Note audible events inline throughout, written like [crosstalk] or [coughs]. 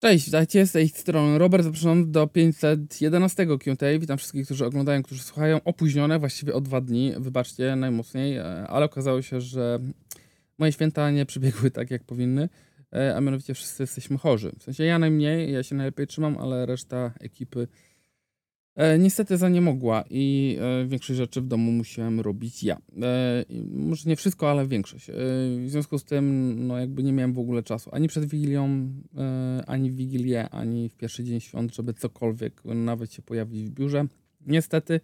Cześć, witajcie z tej strony Robert, zapraszam do 511 Q&A. Witam wszystkich, którzy oglądają, którzy słuchają. Opóźnione, właściwie o dwa dni, wybaczcie najmocniej, e, ale okazało się, że moje święta nie przebiegły tak, jak powinny, e, a mianowicie wszyscy jesteśmy chorzy. W sensie ja najmniej, ja się najlepiej trzymam, ale reszta ekipy niestety za nie mogła i e, większość rzeczy w domu musiałem robić ja. E, może nie wszystko, ale większość. E, w związku z tym, no jakby nie miałem w ogóle czasu ani przed Wigilią, e, ani w Wigilię, ani w pierwszy dzień świąt, żeby cokolwiek nawet się pojawić w biurze. Niestety.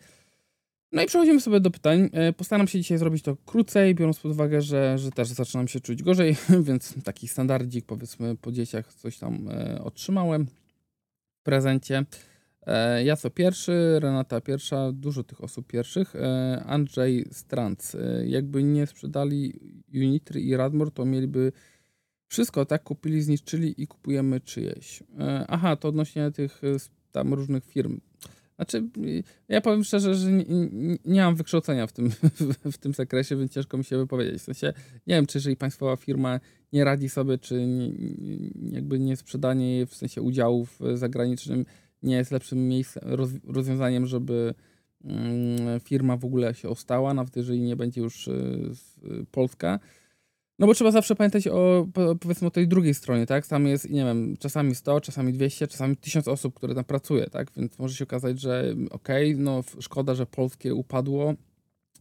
No i przechodzimy sobie do pytań. E, postaram się dzisiaj zrobić to krócej, biorąc pod uwagę, że, że też zaczynam się czuć gorzej, [laughs] więc taki standardzik, powiedzmy, po dzieciach coś tam otrzymałem w prezencie. E, ja co pierwszy, Renata pierwsza, dużo tych osób pierwszych. E, Andrzej Stranc. E, jakby nie sprzedali Unitry i Radmor, to mieliby wszystko, tak? Kupili, zniszczyli i kupujemy czyjeś. Aha, to odnośnie tych tam różnych firm. Znaczy, ja powiem szczerze, że nie, nie, mam wykształcenia w tym, [laughs] w tym zakresie, więc ciężko mi się wypowiedzieć. W sensie, nie wiem, czy jeżeli państwowa firma nie radzi sobie, czy nie, jakby nie sprzedanie jej w sensie udziałów zagranicznym nie jest lepszym miejscem, rozwiązaniem, żeby mm, firma w ogóle się ostała, nawet jeżeli nie będzie już y, Polska. No bo trzeba zawsze pamiętać o, powiedzmy, o tej drugiej stronie, tak? Tam jest, nie wiem, czasami 100, czasami 200, czasami 1000 osób, które tam pracuje, tak? Więc może się okazać, że okej, okay, no szkoda, że polskie upadło,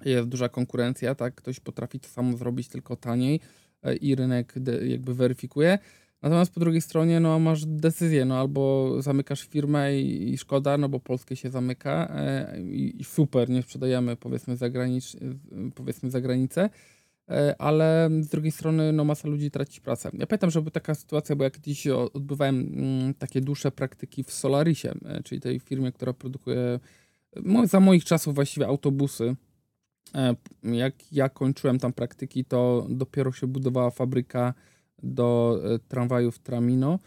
jest duża konkurencja, tak? Ktoś potrafi to samo zrobić, tylko taniej e, i rynek jakby weryfikuje. Natomiast po drugiej stronie no, masz decyzję, no albo zamykasz firmę i, i szkoda, no bo polskie się zamyka e, i, super, nie sprzedajemy powiedzmy, zagranicz, powiedzmy za granicę, e, ale z drugiej strony no, masa ludzi traci pracę. Ja pamiętam, że była taka sytuacja, bo jak kiedyś odbywałem mm, takie dłuższe praktyki w Solarisie, e, czyli tej firmie, która produkuje za moich czasów właściwie autobusy, e, jak ja kończyłem tam praktyki, to dopiero się budowała fabryka do e, tramwajów Tramino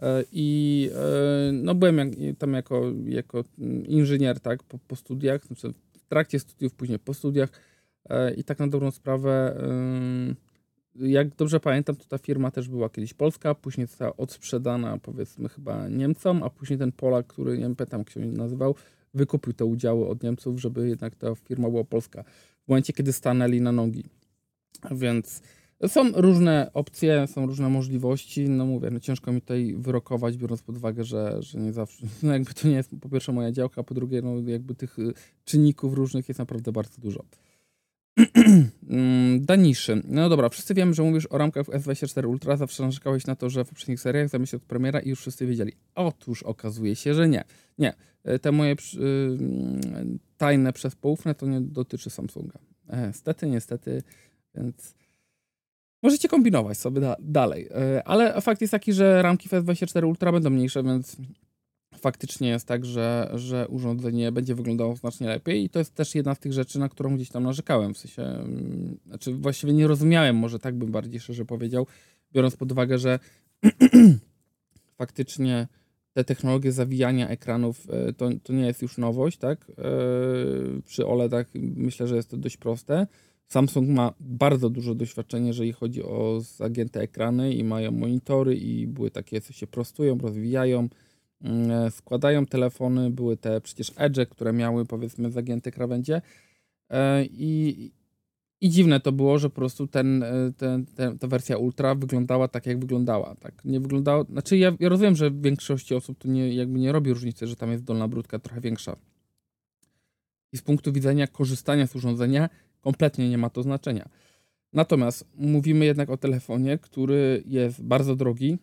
e, i e, no byłem jak, tam jako, jako inżynier, tak, po, po studiach, znaczy w trakcie studiów, później po studiach i tak na dobrą sprawę jak dobrze pamiętam, to ta firma też była kiedyś polska, później została odsprzedana powiedzmy chyba Niemcom, a później ten Polak, który nie pamiętam jak się nazywał, wykupił te udziały od Niemców, żeby jednak ta firma była polska. W momencie, kiedy stanęli na nogi. Więc są różne opcje, są różne możliwości. No mówię, no ciężko mi tutaj wyrokować, biorąc pod uwagę, że, że nie zawsze, [laughs] no jakby to nie jest po pierwsze moja działka, a po drugie, no jakby tych y, czynników różnych jest naprawdę bardzo dużo. [clears throat] Mm, Daniszy. No dobra, wszyscy wiemy, że mówisz o ramkach w S24 Ultra. Zawsze narzekałeś na to, że w poprzednich seriach zamiast się od premiera i już wszyscy wiedzieli. Otóż okazuje się, że nie. Nie. E, te moje yy, tajne przez poufne to nie dotyczy Samsunga. E, niestety, niestety, więc Możecie kombinować sobie da dalej, e, ale fakt jest taki, że ramki FS24 Ultra będą mniejsze, więc faktycznie jest tak, że, że urządzenie będzie wyglądało znacznie lepiej i to jest też jedna z tych rzeczy, na którą gdzieś tam narzekałem, w sensie, mm, znaczy właściwie nie rozumiałem, może tak bym bardziej szczerze powiedział, biorąc pod uwagę, że [clears throat] faktycznie te technologie zawijania ekranów e, to, to nie jest już nowość, tak? E, przy OLEDach myślę, że jest to dość proste. Samsung ma bardzo dużo doświadczenia, jeżeli chodzi o zagięte ekrany i mają monitory i były takie, co się prostują, rozwijają, mm, e, składają telefony, były te przecież Edge, które miały powiedzmy zagięte krawędzie e, i, i dziwne to było, że po prostu ten, ten, ten, ta wersja Ultra wyglądała tak, jak wyglądała. Tak, nie wyglądało, znaczy ja, ja rozumiem, że w większości osób to nie, jakby nie robi różnicy, że tam jest dolna brudka trochę większa. I z punktu widzenia korzystania z urządzenia Kompletnie nie ma to znaczenia. Natomiast mówimy jednak o telefonie, który jest bardzo drogi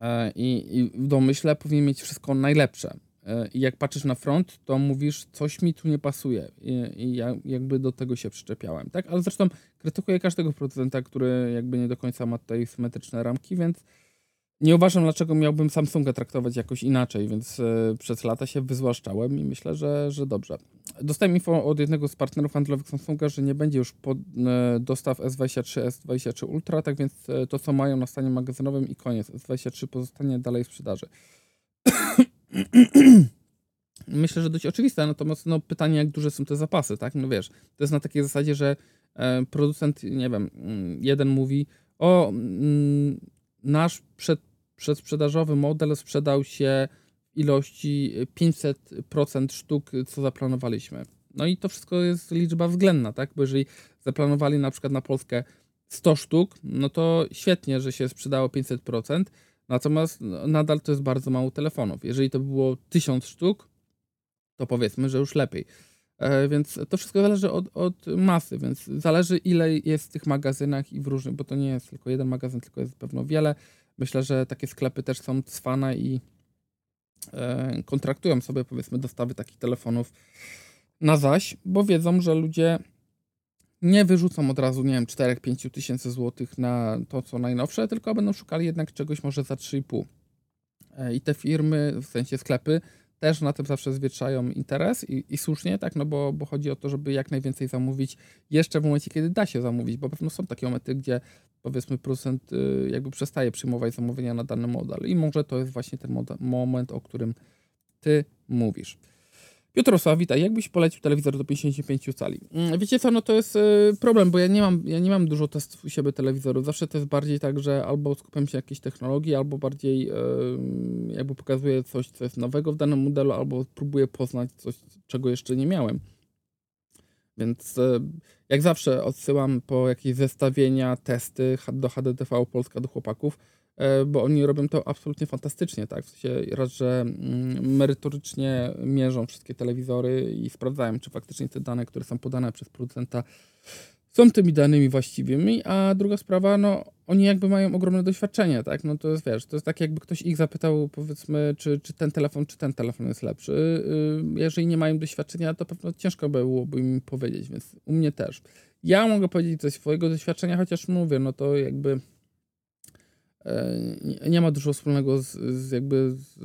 e, i, i w domyśle powinien mieć wszystko najlepsze. E, I jak patrzysz na front, to mówisz, coś mi tu nie pasuje. I, i ja jakby do tego się przyczepiałem, tak? Ale zresztą krytykuję każdego producenta, który jakby nie do końca ma tutaj symetryczne ramki, więc nie uważam, dlaczego miałbym Samsunga traktować jakoś inaczej, więc e, przez lata się wyzłaszczałem i myślę, że, że dobrze. Dostałem info od jednego z partnerów handlowych Samsunga, że nie będzie już pod, e, dostaw S23, S23 Ultra, tak więc e, to, co mają na stanie magazynowym i koniec. S23 pozostanie dalej w sprzedaży. [clears throat] myślę, że dość oczywiste, natomiast no, pytanie, jak duże są te zapasy, tak? No wiesz, to jest na takiej zasadzie, że producent, nie wiem, mm, jeden mówi, o, mm, nasz przed przedsprzedażowy model sprzedał się w ilości 500% sztuk, co zaplanowaliśmy. No i to wszystko jest liczba względna, tak? Bo jeżeli zaplanowali na przykład na Polskę 100 sztuk, no to świetnie, że się sprzedało 500%, natomiast nadal to jest bardzo mało telefonów. Jeżeli to było 1000 sztuk, to powiedzmy, że już lepiej. E, więc to wszystko zależy od, od, masy, więc zależy ile jest w tych magazynach i w różnych, bo to nie jest tylko jeden magazyn, tylko jest pewno wiele. Myślę, że takie sklepy też są cwane i e, kontraktują sobie powiedzmy dostawy takich telefonów na zaś, bo wiedzą, że ludzie nie wyrzucą od razu, nie wiem, 4-5 tysięcy złotych na to, co najnowsze, tylko będą szukali jednak czegoś może za 3,5. E, I te firmy, w sensie sklepy, też na tym zawsze zwietrzają interes i, i, słusznie, tak, no bo, bo chodzi o to, żeby jak najwięcej zamówić jeszcze w momencie, kiedy da się zamówić, bo pewno są takie momenty, gdzie powiedzmy producent y, jakby przestaje przyjmować zamówienia na dany model i może to jest właśnie ten moment, o którym ty mówisz. Piotrosław, witaj. Jakbyś polecił telewizor do 55 cali? Mm, wiecie co, no to jest y, problem, bo ja nie mam, ja nie mam dużo testów u siebie telewizorów. Zawsze to jest bardziej tak, że albo skupiam się na jakiejś technologii, albo bardziej y, jakby pokazuję coś, co jest nowego w danym modelu, albo próbuję poznać coś, czego jeszcze nie miałem. Więc y, jak zawsze odsyłam po jakieś zestawienia, testy do HDTV Polska do chłopaków bo oni robią to absolutnie fantastycznie, tak? W sensie raz, że mm, merytorycznie mierzą wszystkie telewizory i sprawdzają, czy faktycznie te dane, które są podane przez producenta są tymi danymi właściwymi, a druga sprawa, no oni jakby mają ogromne doświadczenie, tak? No to jest, wiesz, to jest tak jakby ktoś ich zapytał, powiedzmy, czy, czy ten telefon, czy ten telefon jest lepszy. Y, jeżeli nie mają doświadczenia, to pewno ciężko byłoby im powiedzieć, więc u mnie też. Ja mogę powiedzieć coś swojego doświadczenia, chociaż mówię, no to jakby E, nie ma dużo wspólnego z, z jakby z,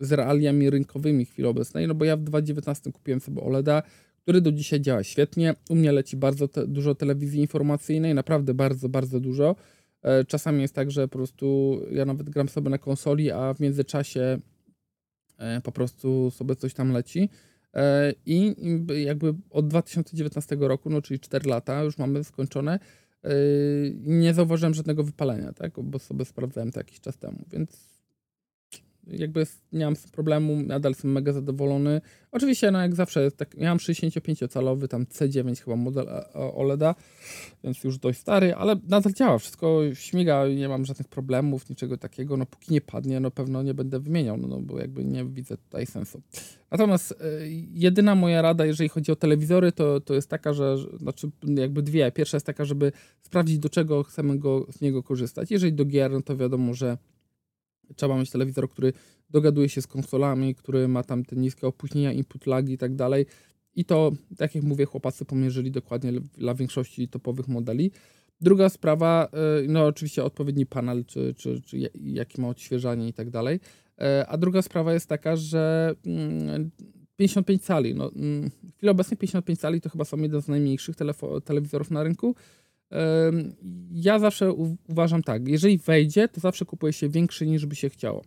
z, realiami rynkowymi chwili obecnej, no bo ja w 2019 kupiłem sobie OLEDa, który do dzisiaj działa świetnie. U mnie leci bardzo te, dużo telewizji informacyjnej, naprawdę bardzo, bardzo dużo. E, czasami jest tak, że po prostu ja nawet gram sobie na konsoli, a w międzyczasie e, po prostu sobie coś tam leci. I jakby od 2019 roku, no czyli 4 lata już mamy skończone, nie zauważyłem żadnego wypalenia, tak? bo sobie sprawdzałem to jakiś czas temu, więc jakby nie mam problemu, nadal jestem mega zadowolony. Oczywiście, no jak zawsze, tak, mam 65-calowy, tam C9 chyba model OLEDa, więc już dość stary, ale nadal działa, wszystko śmiga, nie mam żadnych problemów, niczego takiego, no póki nie padnie, no pewno nie będę wymieniał, no, no bo jakby nie widzę tutaj sensu. Natomiast y, jedyna moja rada, jeżeli chodzi o telewizory, to, to jest taka, że, znaczy jakby dwie. Pierwsza jest taka, żeby sprawdzić, do czego chcemy go, z niego korzystać. Jeżeli do gier, no to wiadomo, że trzeba mieć telewizor, który dogaduje się z konsolami, który ma tam te niskie opóźnienia, input lagi i tak dalej. I to, tak jak mówię, chłopacy pomierzyli dokładnie dla większości topowych modeli. Druga sprawa, y, no oczywiście odpowiedni panel, czy, czy, czy jaki ma odświeżanie i tak dalej. Y, a druga sprawa jest taka, że 55 mm, cali, no, mm, w chwili obecnej 55 cali to chyba są jeden z najmniejszych telewizorów na rynku. Ja zawsze uważam tak, jeżeli wejdzie, to zawsze kupuje się większy niż by się chciało.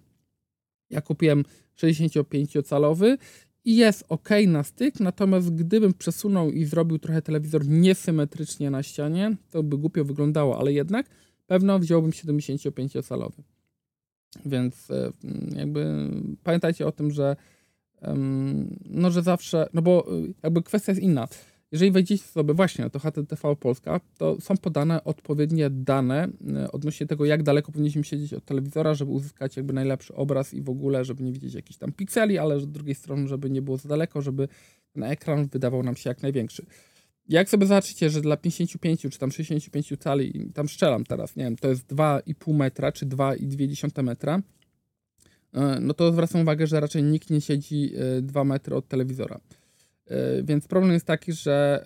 Ja kupiłem 65-calowy i jest ok na styk, natomiast gdybym przesunął i zrobił trochę telewizor niesymetrycznie na ścianie, to by głupio wyglądało, ale jednak pewno wziąłbym 75-calowy. Więc e, jakby pamiętajcie o tym, że no, że zawsze, no bo e, jakby kwestia jest inna jeżeli wejdziecie sobie właśnie na to HTTV Polska, to są podane odpowiednie dane e, odnośnie tego, jak daleko powinniśmy siedzieć od telewizora, żeby uzyskać jakby najlepszy obraz i w ogóle, żeby nie widzieć jakichś tam pikseli, ale z drugiej strony, żeby nie było za daleko, żeby ten ekran wydawał nam się jak największy. Jak sobie zobaczycie, że dla 55 czy tam 65 cali, tam strzelam teraz, nie wiem, to jest 2,5 metra czy 2,2 metra, e, no to zwracam uwagę, że raczej nikt nie siedzi 2 e, metry od telewizora. E, więc problem jest taki, że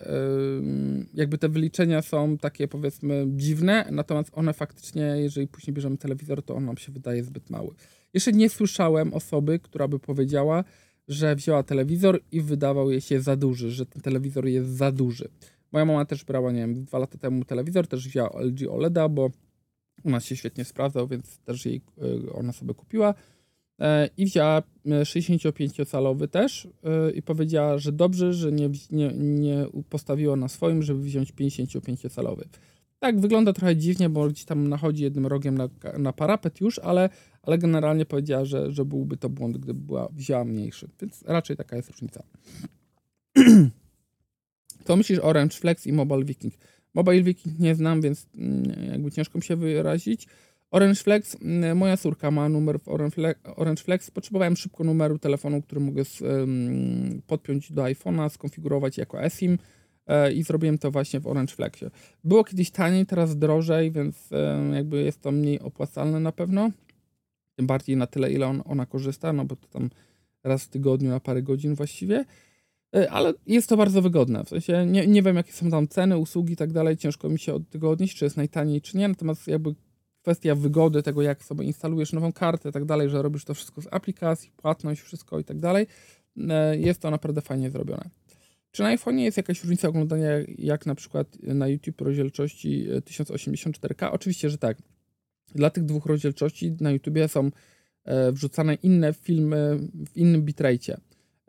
jakby te wyliczenia są takie powiedzmy dziwne, natomiast one faktycznie, jeżeli później bierzemy telewizor, to on nam się wydaje zbyt mały. Jeszcze nie słyszałem osoby, która by powiedziała, że wzięła telewizor i wydawał jej się za duży, że ten telewizor jest za duży. Moja mama też brała, nie wiem, dwa lata temu telewizor, też wzięła LG OLEDa, bo u nas się świetnie sprawdzał, więc też jej e, ona sobie kupiła. E, i wzięła 65-calowy e, też e, i powiedziała, że dobrze, że nie, nie, nie postawiła na swoim, żeby wziąć 55-calowy. Tak, wygląda trochę dziwnie, bo gdzieś tam nachodzi jednym rogiem na, na parapet już, ale, ale generalnie powiedziała, że, że byłby to błąd, gdyby była, wzięła mniejszy. Więc raczej taka jest różnica. [clears throat] Co myślisz Orange Flex i Mobile Viking? Mobile Viking nie znam, więc mm, jakby ciężko mi się wyrazić. Orange Flex, mm, moja córka ma numer w Orange Flex. Potrzebowałem szybko numeru telefonu, który mogę podpiąć do iPhone'a, skonfigurować jako eSIM e, i zrobiłem to właśnie w Orange Flexie. Było kiedyś taniej, teraz drożej, więc jakby jest to mniej opłacalne na pewno. Tym bardziej na tyle, ile on, ona korzysta, no bo to tam raz w tygodniu na parę godzin właściwie. E, ale jest to bardzo wygodne. W sensie nie, nie wiem, jakie są tam ceny, usługi i tak dalej. Ciężko mi się od tego odnieść, czy jest najtaniej, czy nie. Natomiast jakby kwestia wygody, tego jak sobie instalujesz nową kartę i tak dalej, że robisz to wszystko z aplikacji, płatność, wszystko i tak dalej, e, jest to naprawdę fajnie zrobione. Czy na iPhone jest jakaś różnica oglądania, jak na przykład na YouTube rozdzielczości 1084K? E, Oczywiście, że tak. Dla tych dwóch rozdzielczości na YouTube są wrzucane inne filmy w innym bitrate.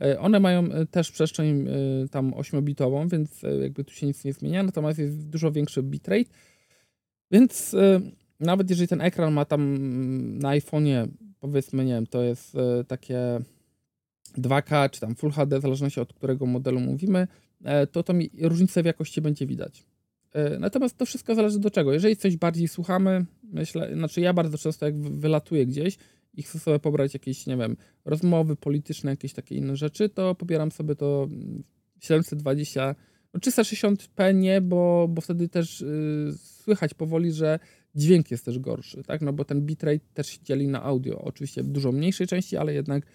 E, one mają e, też przestrzeń e, tam 8-bitową, więc jakby tu się nic nie zmienia, natomiast jest dużo większy bitrate, więc nawet jeżeli ten ekran ma tam mm, na iPhone'ie, powiedzmy, nie wiem, to jest takie 2K czy tam Full HD, w zależności od którego modelu mówimy, to to mi różnicę w jakości będzie widać. Natomiast to wszystko zależy do czego. Jeżeli coś bardziej słuchamy, myślę, znaczy ja bardzo często jak wylatuję gdzieś, i chcę sobie pobrać jakieś, nie wiem, rozmowy polityczne, jakieś takie inne rzeczy, to pobieram sobie to 720, no 360p nie, bo, bo wtedy też yy, słychać powoli, że dźwięk jest też gorszy, tak, no bo ten bitrate też się dzieli na audio, oczywiście w dużo mniejszej części, ale jednak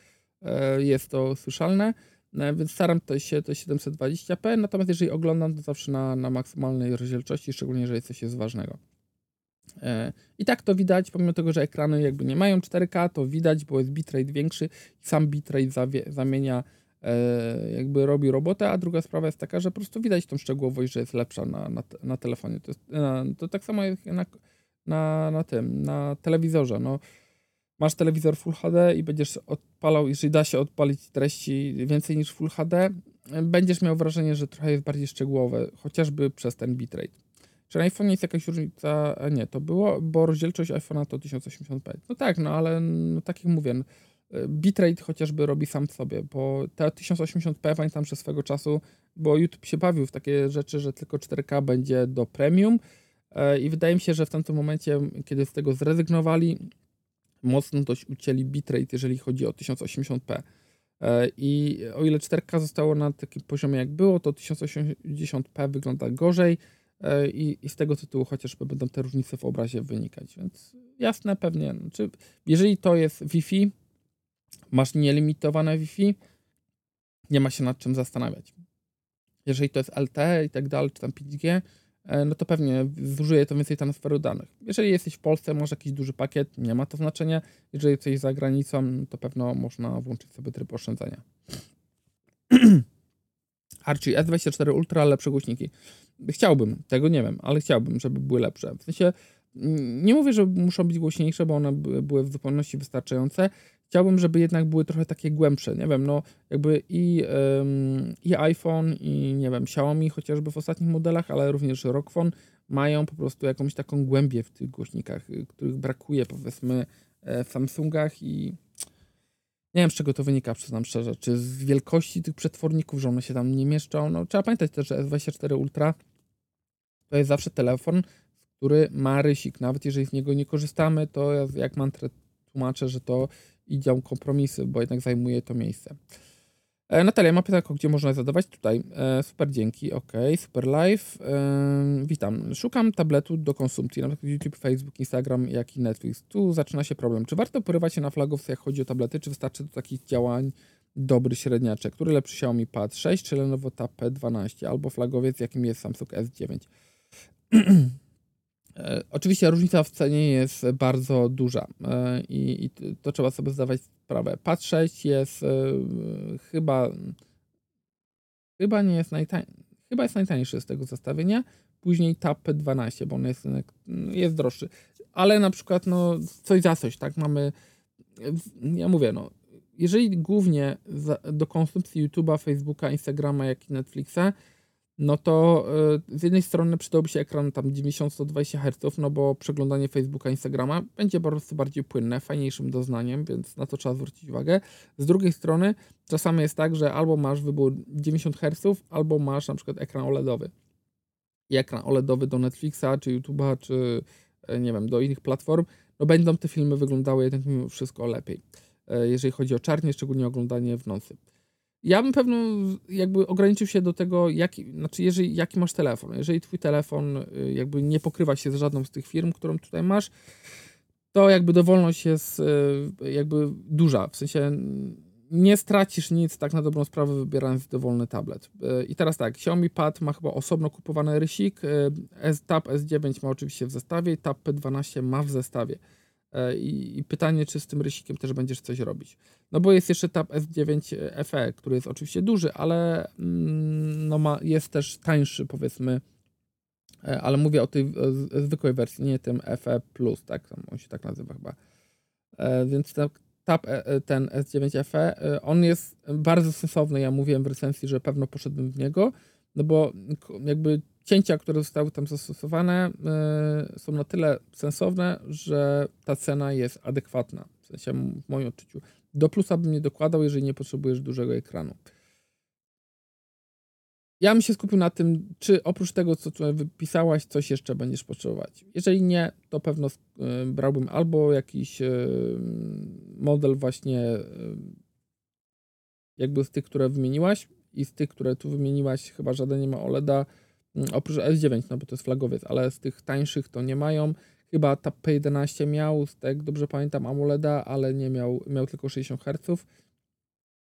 yy, jest to słyszalne, yy, więc staram to się to 720p, natomiast jeżeli oglądam, to zawsze na, na maksymalnej rozdzielczości, szczególnie jeżeli coś jest ważnego. E, I tak to widać, pomimo tego, że ekrany jakby nie mają 4K, to widać, bo jest bitrate większy i sam bitrate zamienia, e, jakby robi robotę, a druga sprawa jest taka, że po prostu widać tą szczegółowość, że jest lepsza na, na, na telefonie. To, jest, to tak samo jak na, na, na tym, na telewizorze. No, masz telewizor Full HD i będziesz odpalał, jeżeli da się odpalić treści więcej niż Full HD, będziesz miał wrażenie, że trochę jest bardziej szczegółowe, chociażby przez ten bitrate. Czy na iPhone jest jakaś różnica? Nie, to było, bo rozdzielczość iPhone'a to 1080p. No tak, no ale no, tak jak mówię, no, bitrate chociażby robi sam sobie, bo te 1080p pamiętam, że swego czasu, bo YouTube się bawił w takie rzeczy, że tylko 4K będzie do premium e, i wydaje mi się, że w tamtym momencie, kiedy z tego zrezygnowali, mocno dość ucięli bitrate, jeżeli chodzi o 1080p. E, I o ile 4K zostało na takim poziomie jak było, to 1080p wygląda gorzej. E, i, i z tego tytułu chociażby będą te różnice w obrazie wynikać. Więc jasne, pewnie. Znaczy, jeżeli to jest Wi-Fi, masz nielimitowane Wi-Fi, nie ma się nad czym zastanawiać. Jeżeli to jest LTE i tak dalej, czy tam 5G, e, no to pewnie zużyje to więcej transferu danych. Jeżeli jesteś w Polsce, masz jakiś duży pakiet, nie ma to znaczenia. Jeżeli jesteś za granicą, to pewno można włączyć sobie tryb oszczędzania. [clears throat] Archie S24 Ultra, lepsze głośniki. Chciałbym, tego nie wiem, ale chciałbym, żeby były lepsze. W sensie mm, nie mówię, że muszą być głośniejsze, bo one były w zupełności wystarczające. Chciałbym, żeby jednak były trochę takie głębsze. Nie wiem, no jakby i, um, i iPhone, i nie wiem, Xiaomi chociażby w ostatnich modelach, ale również Rockfon mają po prostu jakąś taką głębię w tych głośnikach, y, których brakuje powiedzmy e, w Samsungach i nie wiem, z czego to wynika, przyznam szczerze. Czy z wielkości tych przetworników, że one się tam nie mieszczą? No, trzeba pamiętać też, że S24 Ultra to jest zawsze telefon, który ma rysik. Nawet jeżeli z niego nie korzystamy, to ja jak mantrę tłumaczę, że to idą kompromisy, bo jednak zajmuje to miejsce. E, Natalia ma pytanie, gdzie można zadawać? Tutaj. E, super, dzięki. Ok, super live. E, witam. Szukam tabletu do konsumpcji, na przykład YouTube, Facebook, Instagram, jak i Netflix. Tu zaczyna się problem. Czy warto porywać się na flagowce, jak chodzi o tablety, czy wystarczy do takich działań dobry średniaczek? Który lepszy Xiaomi Pad 6 czy Lenovo Tab P12 albo flagowiec, jakim jest Samsung S9? [clears throat] E, oczywiście różnica w cenie jest bardzo duża e, i, i to trzeba sobie zdawać sprawę. 6 jest e, chyba chyba nie jest najtańszy, chyba jest najtańszy z tego zestawienia. Później Tab 12, bo on jest, jest droższy. Ale na przykład no, coś za coś, tak? Mamy, ja mówię, no, jeżeli głównie za, do konsumpcji YouTube'a, Facebooka, Instagrama, jak i Netflixa, no to y, z jednej strony przydałby się ekran tam 90-120 Hz, no bo przeglądanie Facebooka, Instagrama będzie po prostu bardziej płynne, fajniejszym doznaniem, więc na to trzeba zwrócić uwagę. Z drugiej strony czasami jest tak, że albo masz wybór 90 Hz, albo masz na przykład ekran OLEDowy. I ekran OLEDowy do Netflixa, czy YouTube'a, czy e, nie wiem, do innych platform, no będą te filmy wyglądały jednak mimo wszystko lepiej, e, jeżeli chodzi o czarnie, szczególnie oglądanie w nocy. Ja bym pewno jakby ograniczył się do tego, jaki, znaczy jeżeli, jaki masz telefon. Jeżeli twój telefon y, jakby nie pokrywa się z żadną z tych firm, którą tutaj masz, to jakby dowolność jest y, jakby duża. W sensie nie stracisz nic tak na dobrą sprawę wybierając dowolny tablet. Y, I teraz tak, Xiaomi Pad ma chyba osobno kupowany rysik, Tab S9 ma oczywiście w zestawie, Tab P12 ma w zestawie. E, I, pytanie, czy z tym rysikiem też będziesz coś robić. No bo jest jeszcze Tab S9 FE, który jest oczywiście duży, ale mm, no ma, jest też tańszy, powiedzmy. E, ale mówię o tej zwykłej wersji, nie tym FE tak? On się tak nazywa chyba. E, więc Tab ten S9 FE, on jest bardzo sensowny. Ja mówiłem w recenzji, że pewno poszedłbym w niego, no bo jakby cięcia, które zostały tam zastosowane, yy, są na tyle sensowne, że ta cena jest adekwatna. W sensie, w moim odczuciu. Do plusa bym nie dokładał, jeżeli nie potrzebujesz dużego ekranu. Ja bym się skupił na tym, czy oprócz tego, co tutaj wypisałaś, coś jeszcze będziesz potrzebować. Jeżeli nie, to pewno yy, brałbym albo jakiś yy, model właśnie jakby z tych, które wymieniłaś i z tych, które tu wymieniłaś, chyba żaden nie ma OLEDa, oprócz S9, no bo to jest flagowiec, ale z tych tańszych to nie mają. Chyba ta P11 miał, jak dobrze pamiętam, AMOLEDa, ale nie miał, miał tylko 60 Hz,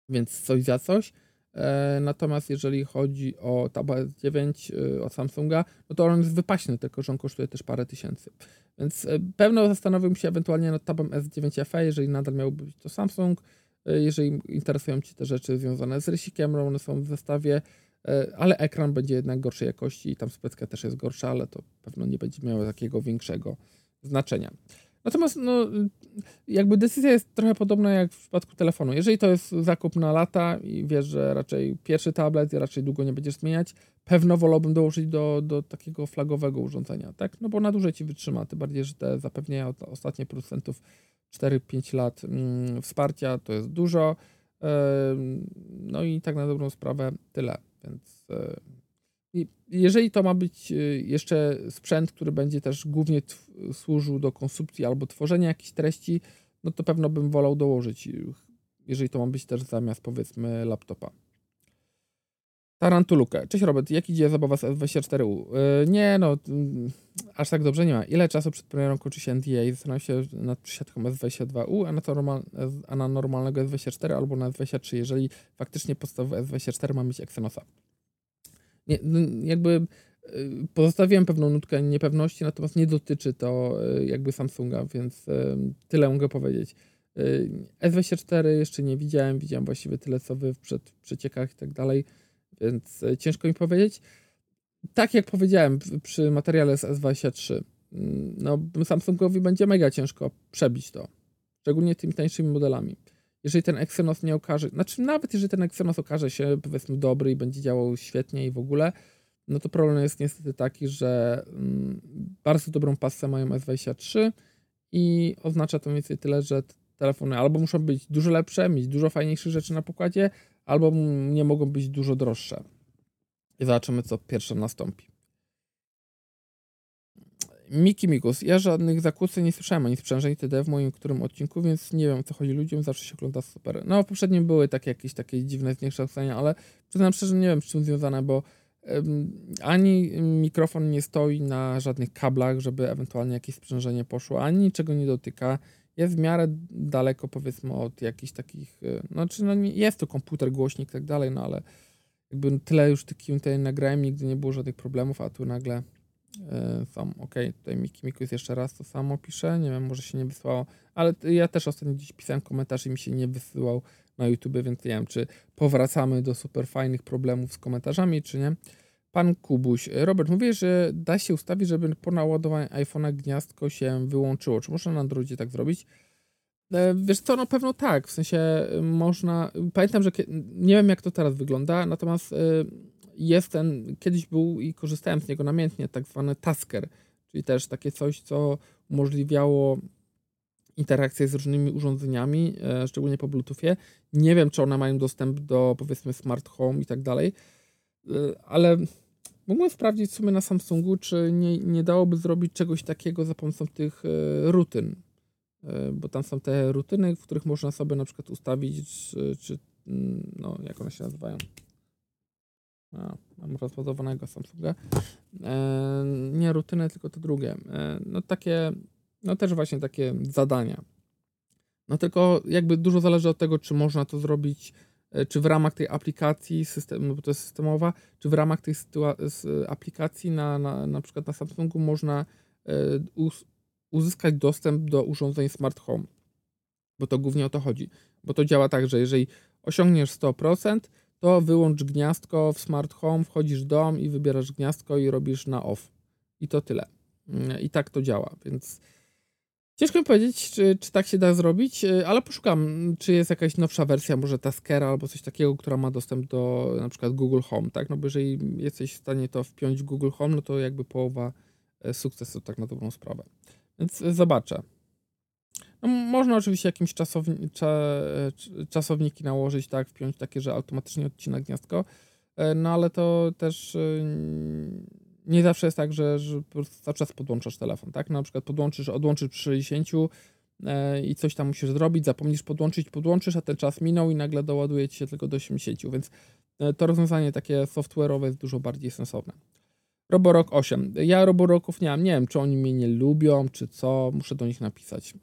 więc coś za coś. E, natomiast jeżeli chodzi o Tab S9 e, od Samsunga, no to on jest wypaśny, tylko że on kosztuje też parę tysięcy. Więc e, pewno zastanowiłbym się ewentualnie nad Tabem S9 FE, jeżeli nadal miałby być to Samsung. E, jeżeli interesują Ci te rzeczy związane z rysikiem, one są w zestawie. E, ale ekran będzie jednak gorszej jakości i tam specka też jest gorsza, ale to pewno nie będzie miało takiego większego znaczenia. Natomiast no, jakby decyzja jest trochę podobna jak w przypadku telefonu. Jeżeli to jest zakup na lata i wiesz, że raczej pierwszy tablet i raczej długo nie będziesz zmieniać, pewno wolałbym dołożyć do, do takiego flagowego urządzenia, tak? No bo na dłużej ci wytrzyma, tym bardziej, że te zapewnienia od ostatnich producentów 4-5 lat mm, wsparcia to jest dużo. No i tak na dobrą sprawę tyle. Więc e, jeżeli to ma być e, jeszcze sprzęt, który będzie też głównie służył do konsumpcji albo tworzenia jakichś treści, no to pewno bym wolał dołożyć, jeżeli to ma być też zamiast powiedzmy laptopa. Tarantulukę. Cześć Robert, jak idzie zabawa z S24U? Yy, nie no, yy, aż tak dobrze nie ma. Ile czasu przed premierą kończy się NDA? Zastanawiam się nad przysiadką S22U, a na, to normal, a na normalnego S24 albo na S23, jeżeli faktycznie podstawowy S24 ma mieć Exynosa. Nie, jakby yy, pozostawiłem pewną nutkę niepewności, natomiast nie dotyczy to yy, jakby Samsunga, więc tyle mogę powiedzieć. S24 jeszcze nie widziałem, widziałem właściwie tyle co wy w przed, przeciekach i tak dalej więc e, ciężko mi powiedzieć. Tak jak powiedziałem przy materiale z S23, mm, no Samsungowi będzie mega ciężko przebić to, szczególnie tymi tańszymi modelami. Jeżeli ten Exynos nie okaże, znaczy nawet jeżeli ten Exynos okaże się powiedzmy dobry i będzie działał świetnie i w ogóle, no to problem jest niestety taki, że mm, bardzo dobrą pasę mają S23 i oznacza to mniej więcej tyle, że telefony albo muszą być dużo lepsze, mieć dużo fajniejszych rzeczy na pokładzie, albo nie mogą być dużo droższe. I zobaczymy, co pierwsze nastąpi. Miki Mikus. Ja żadnych zakłóceń nie słyszałem ani sprzężeń TD w moim którym odcinku, więc nie wiem, co chodzi ludziom. Zawsze się ogląda super. No, w poprzednim były takie jakieś takie dziwne zniekształcenia, ale przyznam szczerze, nie wiem, z czym związane, bo ani mikrofon nie stoi na żadnych kablach, żeby ewentualnie jakieś sprzężenie poszło, ani niczego nie dotyka jest w miarę daleko powiedzmy od jakichś takich, e, znaczy no jest to komputer, głośnik i tak dalej, no ale jakby tyle już tych nagrałem, nigdy nie było żadnych problemów, a tu nagle yy, są, ok, tutaj Miki jeszcze raz to samo pisze, nie wiem, może się nie wysłało, ale ja też ostatnio gdzieś pisałem komentarz i mi się nie wysyłał na YouTube, więc nie wiem, czy powracamy do super fajnych problemów z komentarzami, czy nie. Pan Kubuś. Robert, mówię, że da się ustawić, żeby po naładowaniu iPhone'a gniazdko się wyłączyło. Czy można na Androidzie tak zrobić? E, wiesz co, no pewno tak, w sensie można, pamiętam, że nie wiem jak to teraz wygląda, natomiast jest ten, kiedyś był i korzystałem z niego namiętnie, tak zwany Tasker, czyli też takie coś, co umożliwiało interakcję z różnymi urządzeniami, e, szczególnie po Bluetoothie. Nie wiem, czy one mają dostęp do powiedzmy smart home i tak dalej, e, ale mógłbym sprawdzić w sumie na Samsungu, czy nie, nie dałoby zrobić czegoś takiego za pomocą tych e, rutyn, bo tam są te rutyny, w których można sobie na przykład ustawić, czy, czy mm, no, jak one się nazywają. A, mam rozładowanego Samsunga. E, nie rutynę, tylko to drugie. E, no takie no też właśnie takie zadania. No tylko jakby dużo zależy od tego, czy można to zrobić, e, czy w ramach tej aplikacji, system, no bo to jest systemowa, czy w ramach tej aplikacji na, na, na przykład na Samsungu można e, uzyskać dostęp do urządzeń smart home. Bo to głównie o to chodzi. Bo to działa tak, że jeżeli osiągniesz 100%, to wyłącz gniazdko w smart home, wchodzisz w dom i wybierasz gniazdko i robisz na off. I to tyle. Mm, I tak to działa, więc Ciężko powiedzieć, czy, czy tak się da zrobić, e, ale poszukam, czy jest jakaś nowsza wersja, może Taskera albo coś takiego, która ma dostęp do na przykład Google Home, tak? No bo jeżeli jesteś w stanie to wpiąć w Google Home, no to jakby połowa e, sukcesu tak na dobrą sprawę. Więc e, zobaczę. No, można oczywiście jakimś czasowni cza czasowniki nałożyć, tak, wpiąć takie, że automatycznie odcina gniazdko, no ale to też nie zawsze jest tak, że, że cały czas podłączasz telefon, tak? Na przykład podłączysz, odłączysz przy 60 e, i coś tam musisz zrobić, zapomnisz podłączyć, podłączysz, a ten czas minął i nagle doładuje ci się tylko do 80, więc e, to rozwiązanie takie software'owe jest dużo bardziej sensowne. Roborock 8. Ja Roboroków nie mam, nie wiem, czy oni mnie nie lubią, czy co, muszę do nich napisać.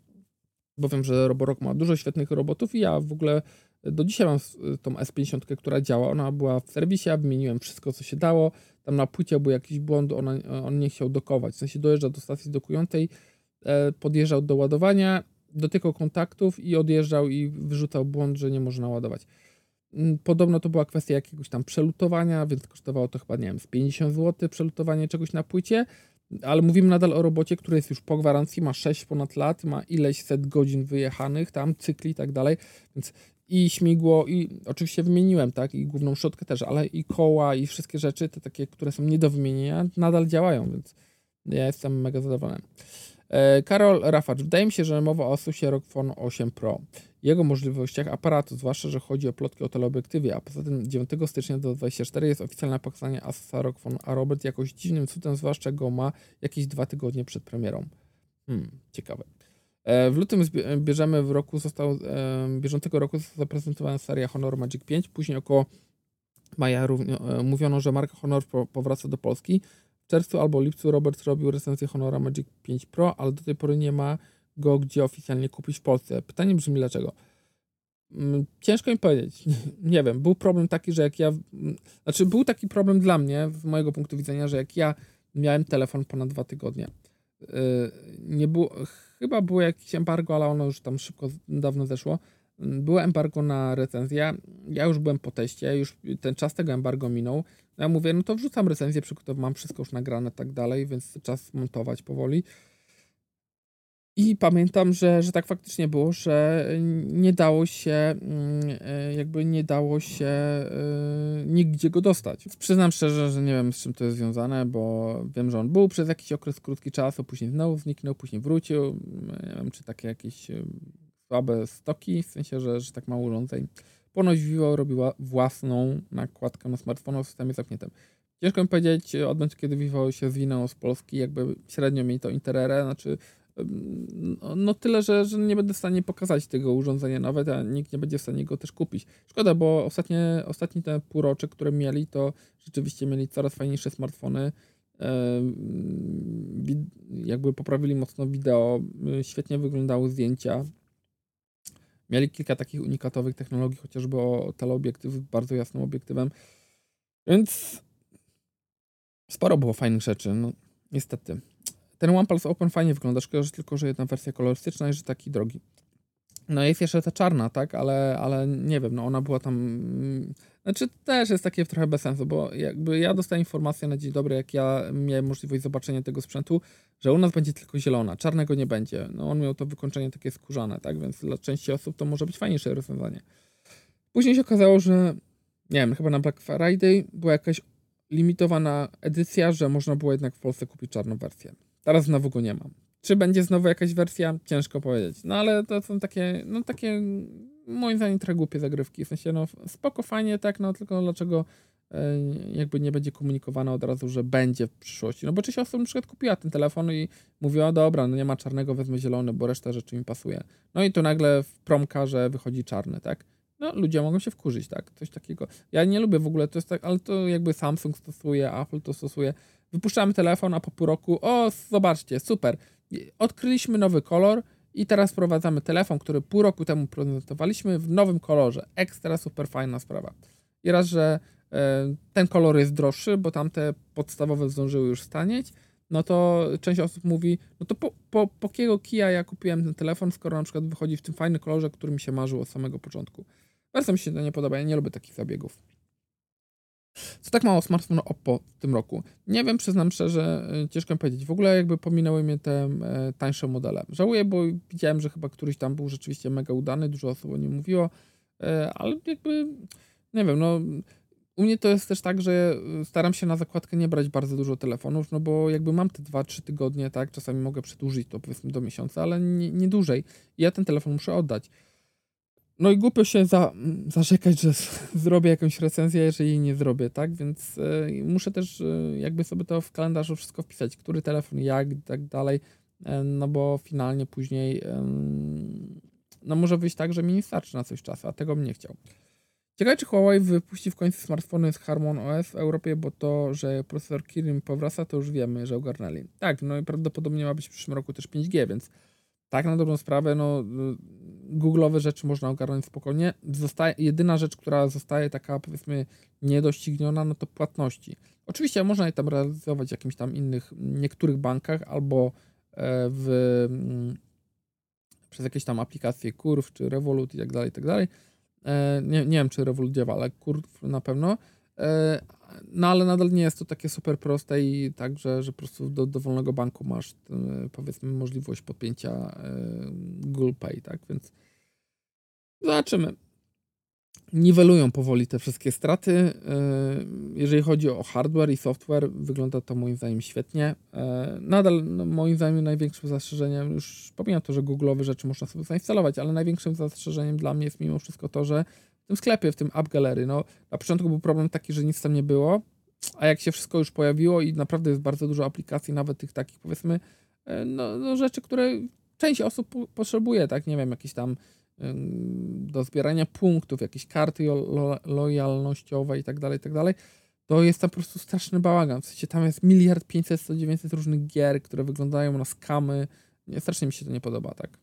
Bo wiem, że Roborock ma dużo świetnych robotów i ja w ogóle do dzisiaj mam tą S50, która działa. Ona była w serwisie, ja wymieniłem wszystko, co się dało. Tam na płycie był jakiś błąd, ona, on nie chciał dokować. W sensie dojeżdżał do stacji dokującej, e, podjeżdżał do ładowania, dotykał kontaktów i odjeżdżał i wyrzucał błąd, że nie można ładować. Mm, podobno to była kwestia jakiegoś tam przelutowania, więc kosztowało to chyba, nie wiem, z 50 zł przelutowanie czegoś na płycie, ale mówimy nadal o robocie, który jest już po gwarancji, ma 6 ponad lat, ma ileś set godzin wyjechanych, tam cykli i tak dalej, więc i śmigło, i oczywiście wymieniłem, tak, i główną szczotkę też, ale i koła, i wszystkie rzeczy, te takie, które są nie do wymienienia, nadal działają, więc ja jestem mega zadowolony. E, Karol Rafacz, wydaje mi się, że mowa o Asusie ROG Phone 8 Pro, jego możliwościach aparatu, zwłaszcza, że chodzi o plotki o teleobiektywie, a poza tym 9 stycznia do 24 jest oficjalne pokazanie Asusa ROG Phone, a Robert jakoś dziwnym cudem, zwłaszcza go ma jakieś dwa tygodnie przed premierą. Hmm, ciekawe. E, w lutym bierzemy w roku został, e, bieżącego roku została zaprezentowana seria Honor Magic 5. Później około maja e, mówiono, że marka Honor powraca do Polski. W czerwcu albo lipcu Robert robił recenzję Honora Magic 5 Pro, ale do tej pory nie ma go gdzie oficjalnie kupić w Polsce. Pytanie brzmi dlaczego? Mm, ciężko mi powiedzieć. [laughs] Nie wiem. Był problem taki, że jak ja. Znaczy, był taki problem dla mnie, z mojego punktu widzenia, że jak ja miałem telefon ponad dwa tygodnie, nie było Chyba było jakieś embargo, ale ono już tam szybko, dawno zeszło. Było embargo na recenzję. Ja już byłem po teście, już ten czas tego embargo minął. Ja mówię, no to wrzucam recenzję, mam wszystko już nagrane tak dalej, więc czas montować powoli. I pamiętam, że, że tak faktycznie było, że nie dało się, mm, e, jakby nie dało się yy, nigdzie go dostać. Przyznam szczerze, że nie wiem z czym to jest związane, bo wiem, że on był przez jakiś okres krótki czasu, później znowu zniknął, później wrócił. Nie wiem, czy takie jakieś słabe stoki, w sensie, że, że tak mało urządzeń. Ponoć Vivo robiła własną nakładkę na smartfona w systemie zamkniętym. Ciężko mi powiedzieć, od momentu, kiedy Vivo się zwinęło z Polski, jakby średnio mieli to interere, znaczy no, no tyle, że, że nie będę w stanie pokazać tego urządzenia nawet, a nikt nie będzie w stanie go też kupić. Szkoda, bo ostatnie, ostatni te półrocze, które mieli, to rzeczywiście mieli coraz fajniejsze smartfony. Jakby poprawili mocno wideo, y, świetnie wyglądały zdjęcia. Mieli kilka takich unikatowych technologii, chociażby o teleobiektyw z bardzo jasnym obiektywem. Więc sporo było fajnych rzeczy. No, niestety. Ten OnePlus Open fajnie wygląda, szkoda, że tylko, że jedna wersja kolorystyczna i że taki drogi. No jest jeszcze ta czarna, tak, ale, ale nie wiem, no ona była tam... Mm, znaczy też jest takie trochę bez sensu, bo jakby ja dostałem informację na dzień dobry, jak ja miałem możliwość zobaczenia tego sprzętu, że u nas będzie tylko zielona, czarnego nie będzie. No on miał to wykończenie takie skórzane, tak, więc dla części osób to może być fajniejsze rozwiązanie. Później się okazało, że nie wiem, chyba na Black Friday była jakaś limitowana edycja, że można było jednak w Polsce kupić czarną wersję. Teraz znowu go nie mam. Czy będzie znowu jakaś wersja? Ciężko powiedzieć. No ale to są takie, no takie moim zdaniem trochę głupie zagrywki. W sensie, no spoko, fajnie, tak, no tylko dlaczego e, jakby nie będzie komunikowane od razu, że będzie w przyszłości. No bo część osób na przykład kupiła ten telefon i mówiła, dobra, no nie ma czarnego, wezmę zielony, bo reszta rzeczy mi pasuje. No i tu nagle w promkarze wychodzi czarny, tak? No ludzie mogą się wkurzyć, tak? Coś takiego. Ja nie lubię w ogóle, to jest tak, ale to jakby Samsung stosuje, Apple to stosuje. Wypuszczamy telefon, a po pół roku, o, zobaczcie, super, odkryliśmy nowy kolor, i teraz wprowadzamy telefon, który pół roku temu prezentowaliśmy w nowym kolorze. Ekstra, super fajna sprawa. I raz, że e, ten kolor jest droższy, bo tamte podstawowe zdążyły już stanieć, no to część osób mówi, no to po, po, po kiego kija ja kupiłem ten telefon, skoro na przykład wychodzi w tym fajnym kolorze, który mi się marzył od samego początku. Bardzo mi się to nie podoba, ja nie lubię takich zabiegów. Co tak mało smartfon Oppo w tym roku? Nie wiem, przyznam szczerze, e, ciężko mi powiedzieć. W ogóle jakby pominęły mnie te e, tańsze modele. Żałuję, bo widziałem, że chyba któryś tam był rzeczywiście mega udany, dużo osób o nim mówiło, e, ale jakby, nie wiem, no u mnie to jest też tak, że staram się na zakładkę nie brać bardzo dużo telefonów, no bo jakby mam te 2-3 tygodnie, tak, czasami mogę przedłużyć to powiedzmy do miesiąca, ale nie, nie dłużej. I ja ten telefon muszę oddać. No i głupio się za, zarzekać, że zrobię jakąś recenzję, jeżeli nie zrobię, tak? Więc y, muszę też y, jakby sobie to w kalendarzu wszystko wpisać, który telefon, jak i tak dalej, y, no bo finalnie później no może wyjść tak, że mi nie starczy na coś czasu, a tego bym nie chciał. Ciekawe, czy Huawei wypuści w końcu smartfony z Harmon OS w Europie, bo to, że procesor Kirin powraca, to już wiemy, że ogarnęli. Tak, no i prawdopodobnie ma być w przyszłym roku też 5G, więc tak na dobrą sprawę, no Google'owe rzeczy można ogarnąć spokojnie. Zostaje, jedyna rzecz, która zostaje taka powiedzmy niedościgniona, no to płatności. Oczywiście można je tam realizować w jakimś tam innych, niektórych bankach albo e, w, mm, przez jakieś tam aplikacje Curve czy Revolut i tak dalej, i tak dalej. E, nie, nie wiem, czy Revolut działa, ale Curve na pewno. E, no ale nadal nie jest to takie super proste i tak, że, że po prostu do dowolnego banku masz powiedzmy możliwość podpięcia Google Pay, tak, więc zobaczymy. Niwelują powoli te wszystkie straty. E, jeżeli chodzi o hardware i software, wygląda to moim zdaniem świetnie. E, nadal no, moim zdaniem największym zastrzeżeniem, już pomijam to, że Google'owe rzeczy można sobie zainstalować, ale największym zastrzeżeniem dla mnie jest mimo wszystko to, że w tym sklepie, w tym App Gallery. No, na początku był problem taki, że nic tam nie było, a jak się wszystko już pojawiło i naprawdę jest bardzo dużo aplikacji, nawet tych takich powiedzmy, e, no, no rzeczy, które część osób po potrzebuje, tak, nie wiem, jakieś tam do zbierania punktów, jakieś karty lo lojalnościowe i tak dalej, i tak dalej, to jest tam po prostu straszny bałagan. W sensie tam jest miliard 500, 100, 900 różnych gier, które wyglądają na skamy. Nie, strasznie mi się to nie podoba, tak.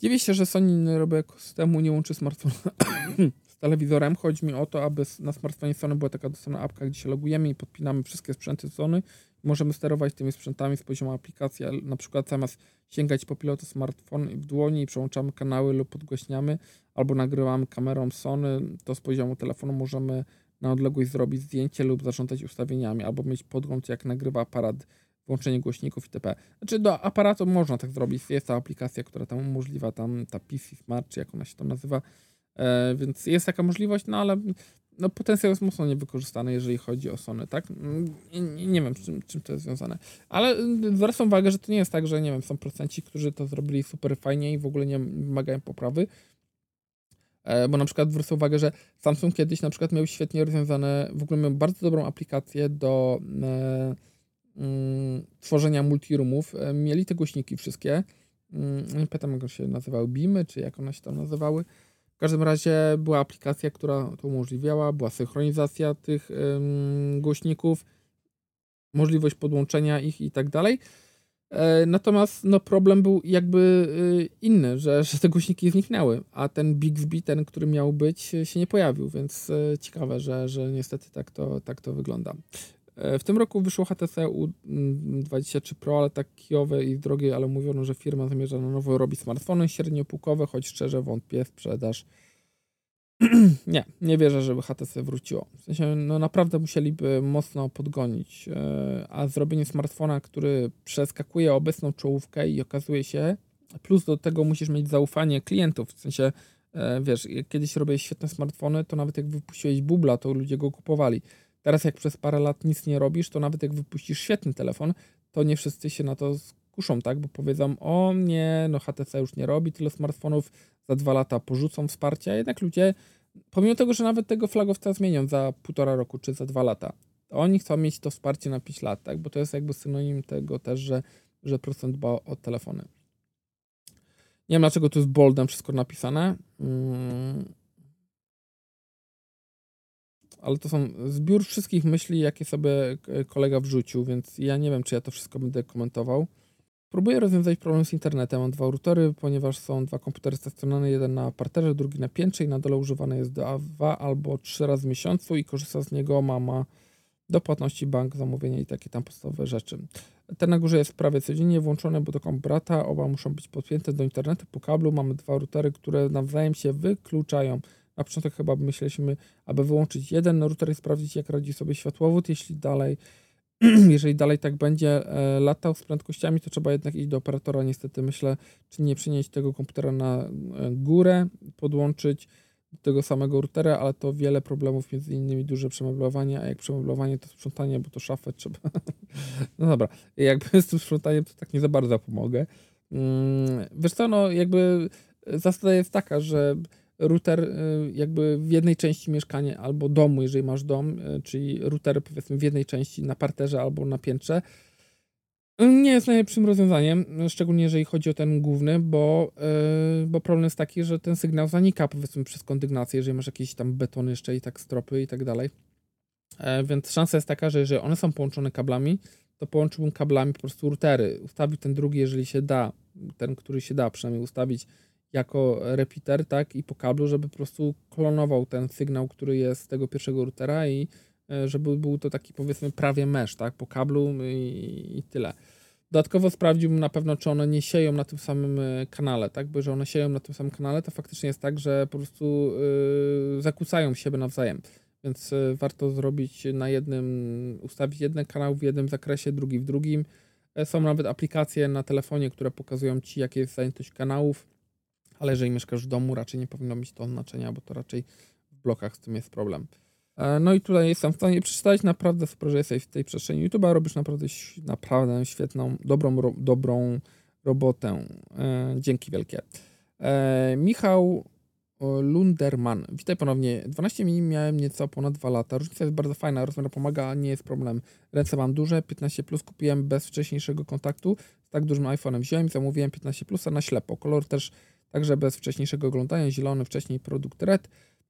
Dziwię się, że Sony robi ekosystemu nie łączy smartfona [coughs] z telewizorem. Chodzi mi o to, aby na smartfonie Sony była taka dostępna apka, gdzie się logujemy i podpinamy wszystkie sprzęty Sony. Możemy sterować tymi sprzętami z poziomu aplikacji, na przykład zamiast sięgać po pilotu smartfon w dłoni i przełączamy kanały lub podgłośniamy, albo nagrywamy kamerą Sony, to z poziomu telefonu możemy na odległość zrobić zdjęcie lub zarządzać ustawieniami, albo mieć podgląd jak nagrywa aparat włączenie głośników itp. Znaczy do aparatu można tak zrobić, jest ta aplikacja, która tam umożliwia, tam ta PC Smart, czy jak ona się tam nazywa, e, więc jest taka możliwość, no ale no, potencjał jest mocno niewykorzystany, jeżeli chodzi o Sony, tak? Nie, nie wiem, czym, czym to jest związane. Ale zwracam uwagę, że to nie jest tak, że nie wiem, są procenci, którzy to zrobili super fajnie i w ogóle nie wymagają poprawy. E, bo na przykład zwrócę uwagę, że Samsung kiedyś na przykład miał świetnie rozwiązane, w ogóle miał bardzo dobrą aplikację do e, Mm, tworzenia multiroomów. E, mieli te głośniki wszystkie. Mm, nie pamiętam, jak się nazywały, Beamy, czy jak one się tam nazywały. W każdym razie była aplikacja, która to umożliwiała, była synchronizacja tych głośników, możliwość podłączenia ich i tak dalej. E, natomiast no, problem był jakby y, inny, że, że te głośniki zniknęły, a ten Bixby, ten, który miał być, się nie pojawił, więc e, ciekawe, że, że niestety tak to, tak to wygląda. E, w tym roku wyszło HTC U23 Pro, ale tak kijowe i drogie, ale mówiono, że firma zamierza na nowo robić smartfony średniopółkowe, choć szczerze wątpię w sprzedaż. [clears throat] nie, nie wierzę, żeby HTC wróciło. W sensie, no naprawdę musieliby mocno podgonić, e, a zrobienie smartfona, który przeskakuje obecną czołówkę i okazuje się, plus do tego musisz mieć zaufanie klientów, w sensie, e, wiesz, kiedyś robię świetne smartfony, to nawet jak wypuściłeś bubla, to ludzie go kupowali Teraz jak przez parę lat nic nie robisz, to nawet jak wypuścisz świetny telefon, to nie wszyscy się na to skuszą, tak? Bo powiedzą, o nie, no HTC już nie robi tyle smartfonów, za dwa lata porzucą wsparcie, a jednak ludzie, pomimo tego, że nawet tego flagowca zmienią za półtora roku czy za dwa lata, oni chcą mieć to wsparcie na 5 lat, tak? Bo to jest jakby synonim tego też, że, że procent dba o telefony. Nie wiem, dlaczego tu jest boldem wszystko napisane. Hmm. Ale to są zbiór wszystkich myśli, jakie sobie kolega wrzucił, więc ja nie wiem, czy ja to wszystko będę komentował. Próbuję rozwiązać problem z internetem. Mam dwa routery, ponieważ są dwa komputery stacjonarne, jeden na parterze, drugi na piętrze i na dole używany jest dwa albo trzy razy w miesiącu i korzysta z niego mama do płatności bank, zamówienia i takie tam podstawowe rzeczy. Ten na górze jest prawie codziennie włączony, bo to komp brata, oba muszą być podpięte do internetu po kablu. Mamy dwa routery, które nawzajem się wykluczają. Na początek chyba myśleliśmy, aby wyłączyć jeden router i sprawdzić, jak radzi sobie światłowód. Jeśli dalej, [clears throat] jeżeli dalej tak będzie e, latał z prędkościami, to trzeba jednak iść do operatora. Niestety myślę, czy nie przynieść tego komputera na e, górę, podłączyć do tego samego routera, ale to wiele problemów, między innymi duże przemeblowanie, a jak przemeblowanie to sprzątanie, bo to szafę trzeba. [laughs] no dobra, jakby z tym sprzątaniem to tak nie za bardzo pomogę. Mm, wiesz co, no jakby zasada jest taka, że router y, jakby w jednej części mieszkania albo domu, jeżeli masz dom, y, czyli router powiedzmy w jednej części na parterze albo na piętrze, nie jest najlepszym rozwiązaniem, szczególnie jeżeli chodzi o ten główny, bo, yy, bo problem jest taki, że ten sygnał zanika powiedzmy przez kondygnację, jeżeli masz jakieś tam betony jeszcze i tak stropy i tak dalej. E, więc szansa jest taka, że jeżeli one są połączone kablami, to połączyłbym kablami po prostu routery. Ustawił ten drugi, jeżeli się da, ten, który się da przynajmniej ustawić jako repeater, tak, i po kablu, żeby po prostu klonował ten sygnał, który jest z tego pierwszego routera i E, żeby był to taki powiedzmy prawie mesh, tak, po kablu i, i tyle. Dodatkowo sprawdziłbym na pewno, czy one nie sieją na tym samym e, kanale, tak? Bo że one sieją na tym samym kanale, to faktycznie jest tak, że po prostu yy, zakłócają siebie nawzajem. Więc yy, warto zrobić na jednym, ustawić jeden kanał w jednym zakresie, drugi w drugim. Są nawet aplikacje na telefonie, które pokazują ci, jakie jest zajętość kanałów, ale jeżeli mieszkasz w domu, raczej nie powinno mieć to znaczenia, bo to raczej w blokach z tym jest problem. E, no i tutaj jestem w stanie przeczytać naprawdę super, że jesteś w tej przestrzeni YouTube'a, robisz naprawdę, naprawdę świetną, dobrą, ro, dobrą robotę. E, dzięki wielkie. E, Michał Lunderman. Witaj ponownie. 12 mini miałem nieco ponad 2 lata. Różnica jest bardzo fajna, rozmiar pomaga, nie jest problem. Ręce mam duże, 15 plus kupiłem bez wcześniejszego kontaktu. Z tak dużym iPhone'em wziąłem zamówiłem 15 plusa na ślepo. Kolor też także bez wcześniejszego oglądania. Zielony, wcześniej produkt red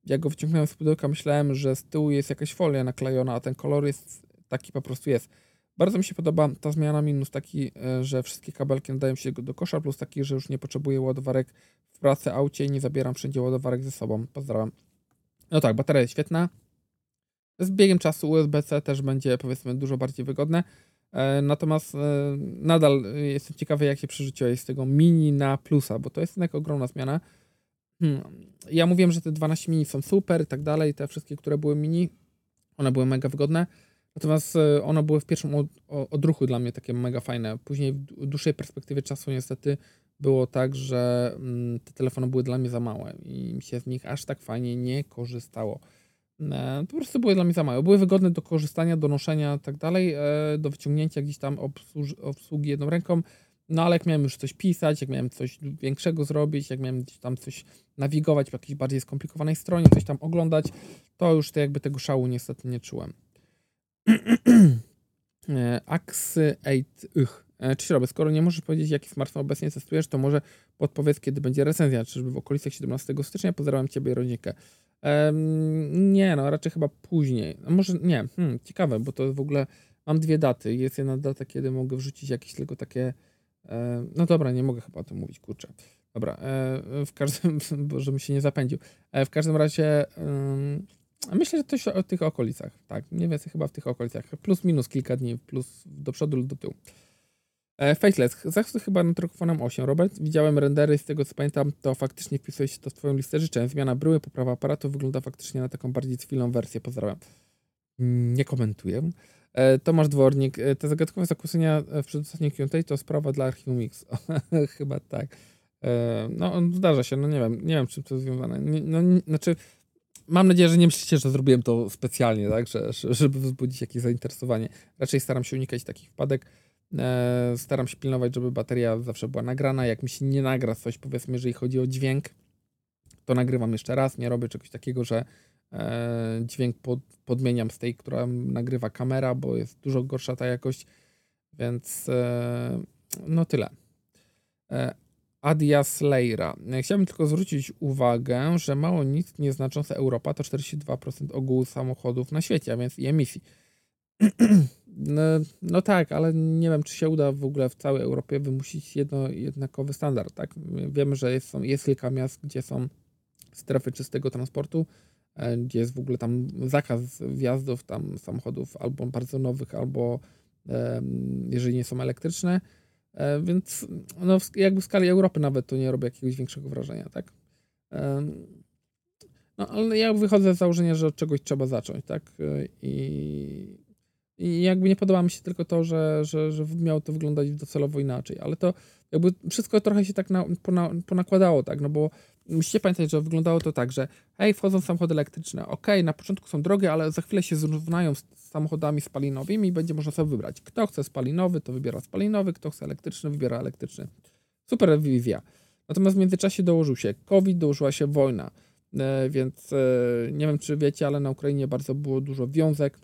jak go wyciągnąłem z pudełka, myślałem, że z tyłu jest jakaś folia naklejona, a ten kolor jest taki po prostu jest. Bardzo mi się podoba ta zmiana, minus taki, e, że wszystkie kabelki nadają się do kosza, plus taki, że już nie potrzebuję ładowarek w pracy, aucie i nie zabieram wszędzie ładowarek ze sobą. Pozdrawiam. No tak, bateria jest świetna. Z biegiem czasu USB-C też będzie powiedzmy dużo bardziej wygodne. E, natomiast e, nadal jestem ciekawy, jak się przerzuciłeś z tego mini na plusa, bo to jest jednak ogromna zmiana. Hmm. Ja mówiłem, że te 12 mini są super i tak dalej, te wszystkie, które były mini, one były mega wygodne. Natomiast e, one były w pierwszym odruchu dla mnie takie mega fajne. Później w dłuższej perspektywie czasu niestety było tak, że mm, te telefony były dla mnie za małe i mi się z nich aż tak fajnie nie korzystało. E, po prostu były dla mnie za małe. Były wygodne do korzystania, do noszenia i tak dalej, e, do wyciągnięcia gdzieś tam obsługi jedną ręką, no ale jak miałem już coś pisać, jak miałem coś większego zrobić, jak miałem tam coś nawigować po jakiejś bardziej skomplikowanej stronie, coś tam oglądać, to już to jakby tego szału niestety nie czułem. [clears throat] E, Axy 8 ych. E, Cześć Robert, skoro nie możesz powiedzieć, jaki smartfon obecnie testujesz, to może podpowiedz, kiedy będzie recenzja, czyżby w okolicach 17 stycznia. Pozdrawiam Ciebie, Rodzinkę. Um, nie, no raczej chyba później. Może nie, hmm, ciekawe, bo to w ogóle mam dwie daty. Jest jedna data, kiedy mogę wrzucić jakieś tylko takie E, no dobra, nie mogę chyba o tym mówić, kurczę. Dobra, e, w każdym, [laughs] bo żebym się nie zapędził. E, w każdym razie myślę, że coś o tych okolicach, tak, mniej więcej chyba w tych okolicach, plus minus kilka dni, plus do przodu lub do tyłu. Faceless, zachód chyba nad Rockfonem 8. Robert, widziałem rendery, z tego co pamiętam, to faktycznie wpisuje się to w twoją listę życzeń. Zmiana bryły, poprawa aparatu, wygląda faktycznie na taką bardziej cywilną wersję. Pozdrawiam. Mm, nie komentuję. E, Tomasz Dwornik, e, te zagadkowe zakłócenia w przedostatniej Q&A to sprawa dla Archium X. [laughs] Chyba tak. E, no, zdarza się, no nie wiem, nie wiem, czym to jest związane. No, znaczy, mam nadzieję, że nie myślicie, że zrobiłem to specjalnie, tak, że, żeby wzbudzić jakieś zainteresowanie. Raczej staram się unikać takich wpadek. E, staram się pilnować, żeby bateria zawsze była nagrana. Jak mi się nie nagra coś, powiedzmy, jeżeli chodzi o dźwięk, to nagrywam jeszcze raz. Nie robię czegoś takiego, że e, dźwięk pod, podmieniam z tej, która nagrywa kamera, bo jest dużo gorsza ta jakość. Więc e, no tyle. Adia Slayra. Chciałbym tylko zwrócić uwagę, że mało nic nieznaczące Europa to 42% ogółu samochodów na świecie, a więc i emisji. [clears throat] No, no, tak, ale nie wiem, czy się uda w ogóle w całej Europie wymusić jedno, jednakowy standard. Tak? Wiemy, że jest, jest kilka miast, gdzie są strefy czystego transportu, e, gdzie jest w ogóle tam zakaz wjazdów tam samochodów albo bardzo nowych, albo jeżeli nie są elektryczne E, więc no, jakby w skali Europy nawet to nie robi jakiegoś większego wrażenia, tak? No, ale ja wychodzę z założenia, że od czegoś trzeba zacząć, tak? E, I, i jakby nie podoba mi się tylko to, że, że, że miało to wyglądać docelowo inaczej, ale to jakby wszystko trochę się tak na, pona, ponakładało, tak? No bo musicie pamiętać, że wyglądało to tak, że hej, wchodzą samochody elektryczne, ok, na początku są drogie, ale za chwilę się zrównają z samochodami spalinowymi i będzie można sobie wybrać. Kto chce spalinowy, to wybiera spalinowy, kto chce elektryczny, wybiera elektryczny. Super wizja. Natomiast w międzyczasie dołożył się COVID, dołożyła się wojna, e, więc e, nie wiem, czy wiecie, ale na Ukrainie bardzo było dużo wiązek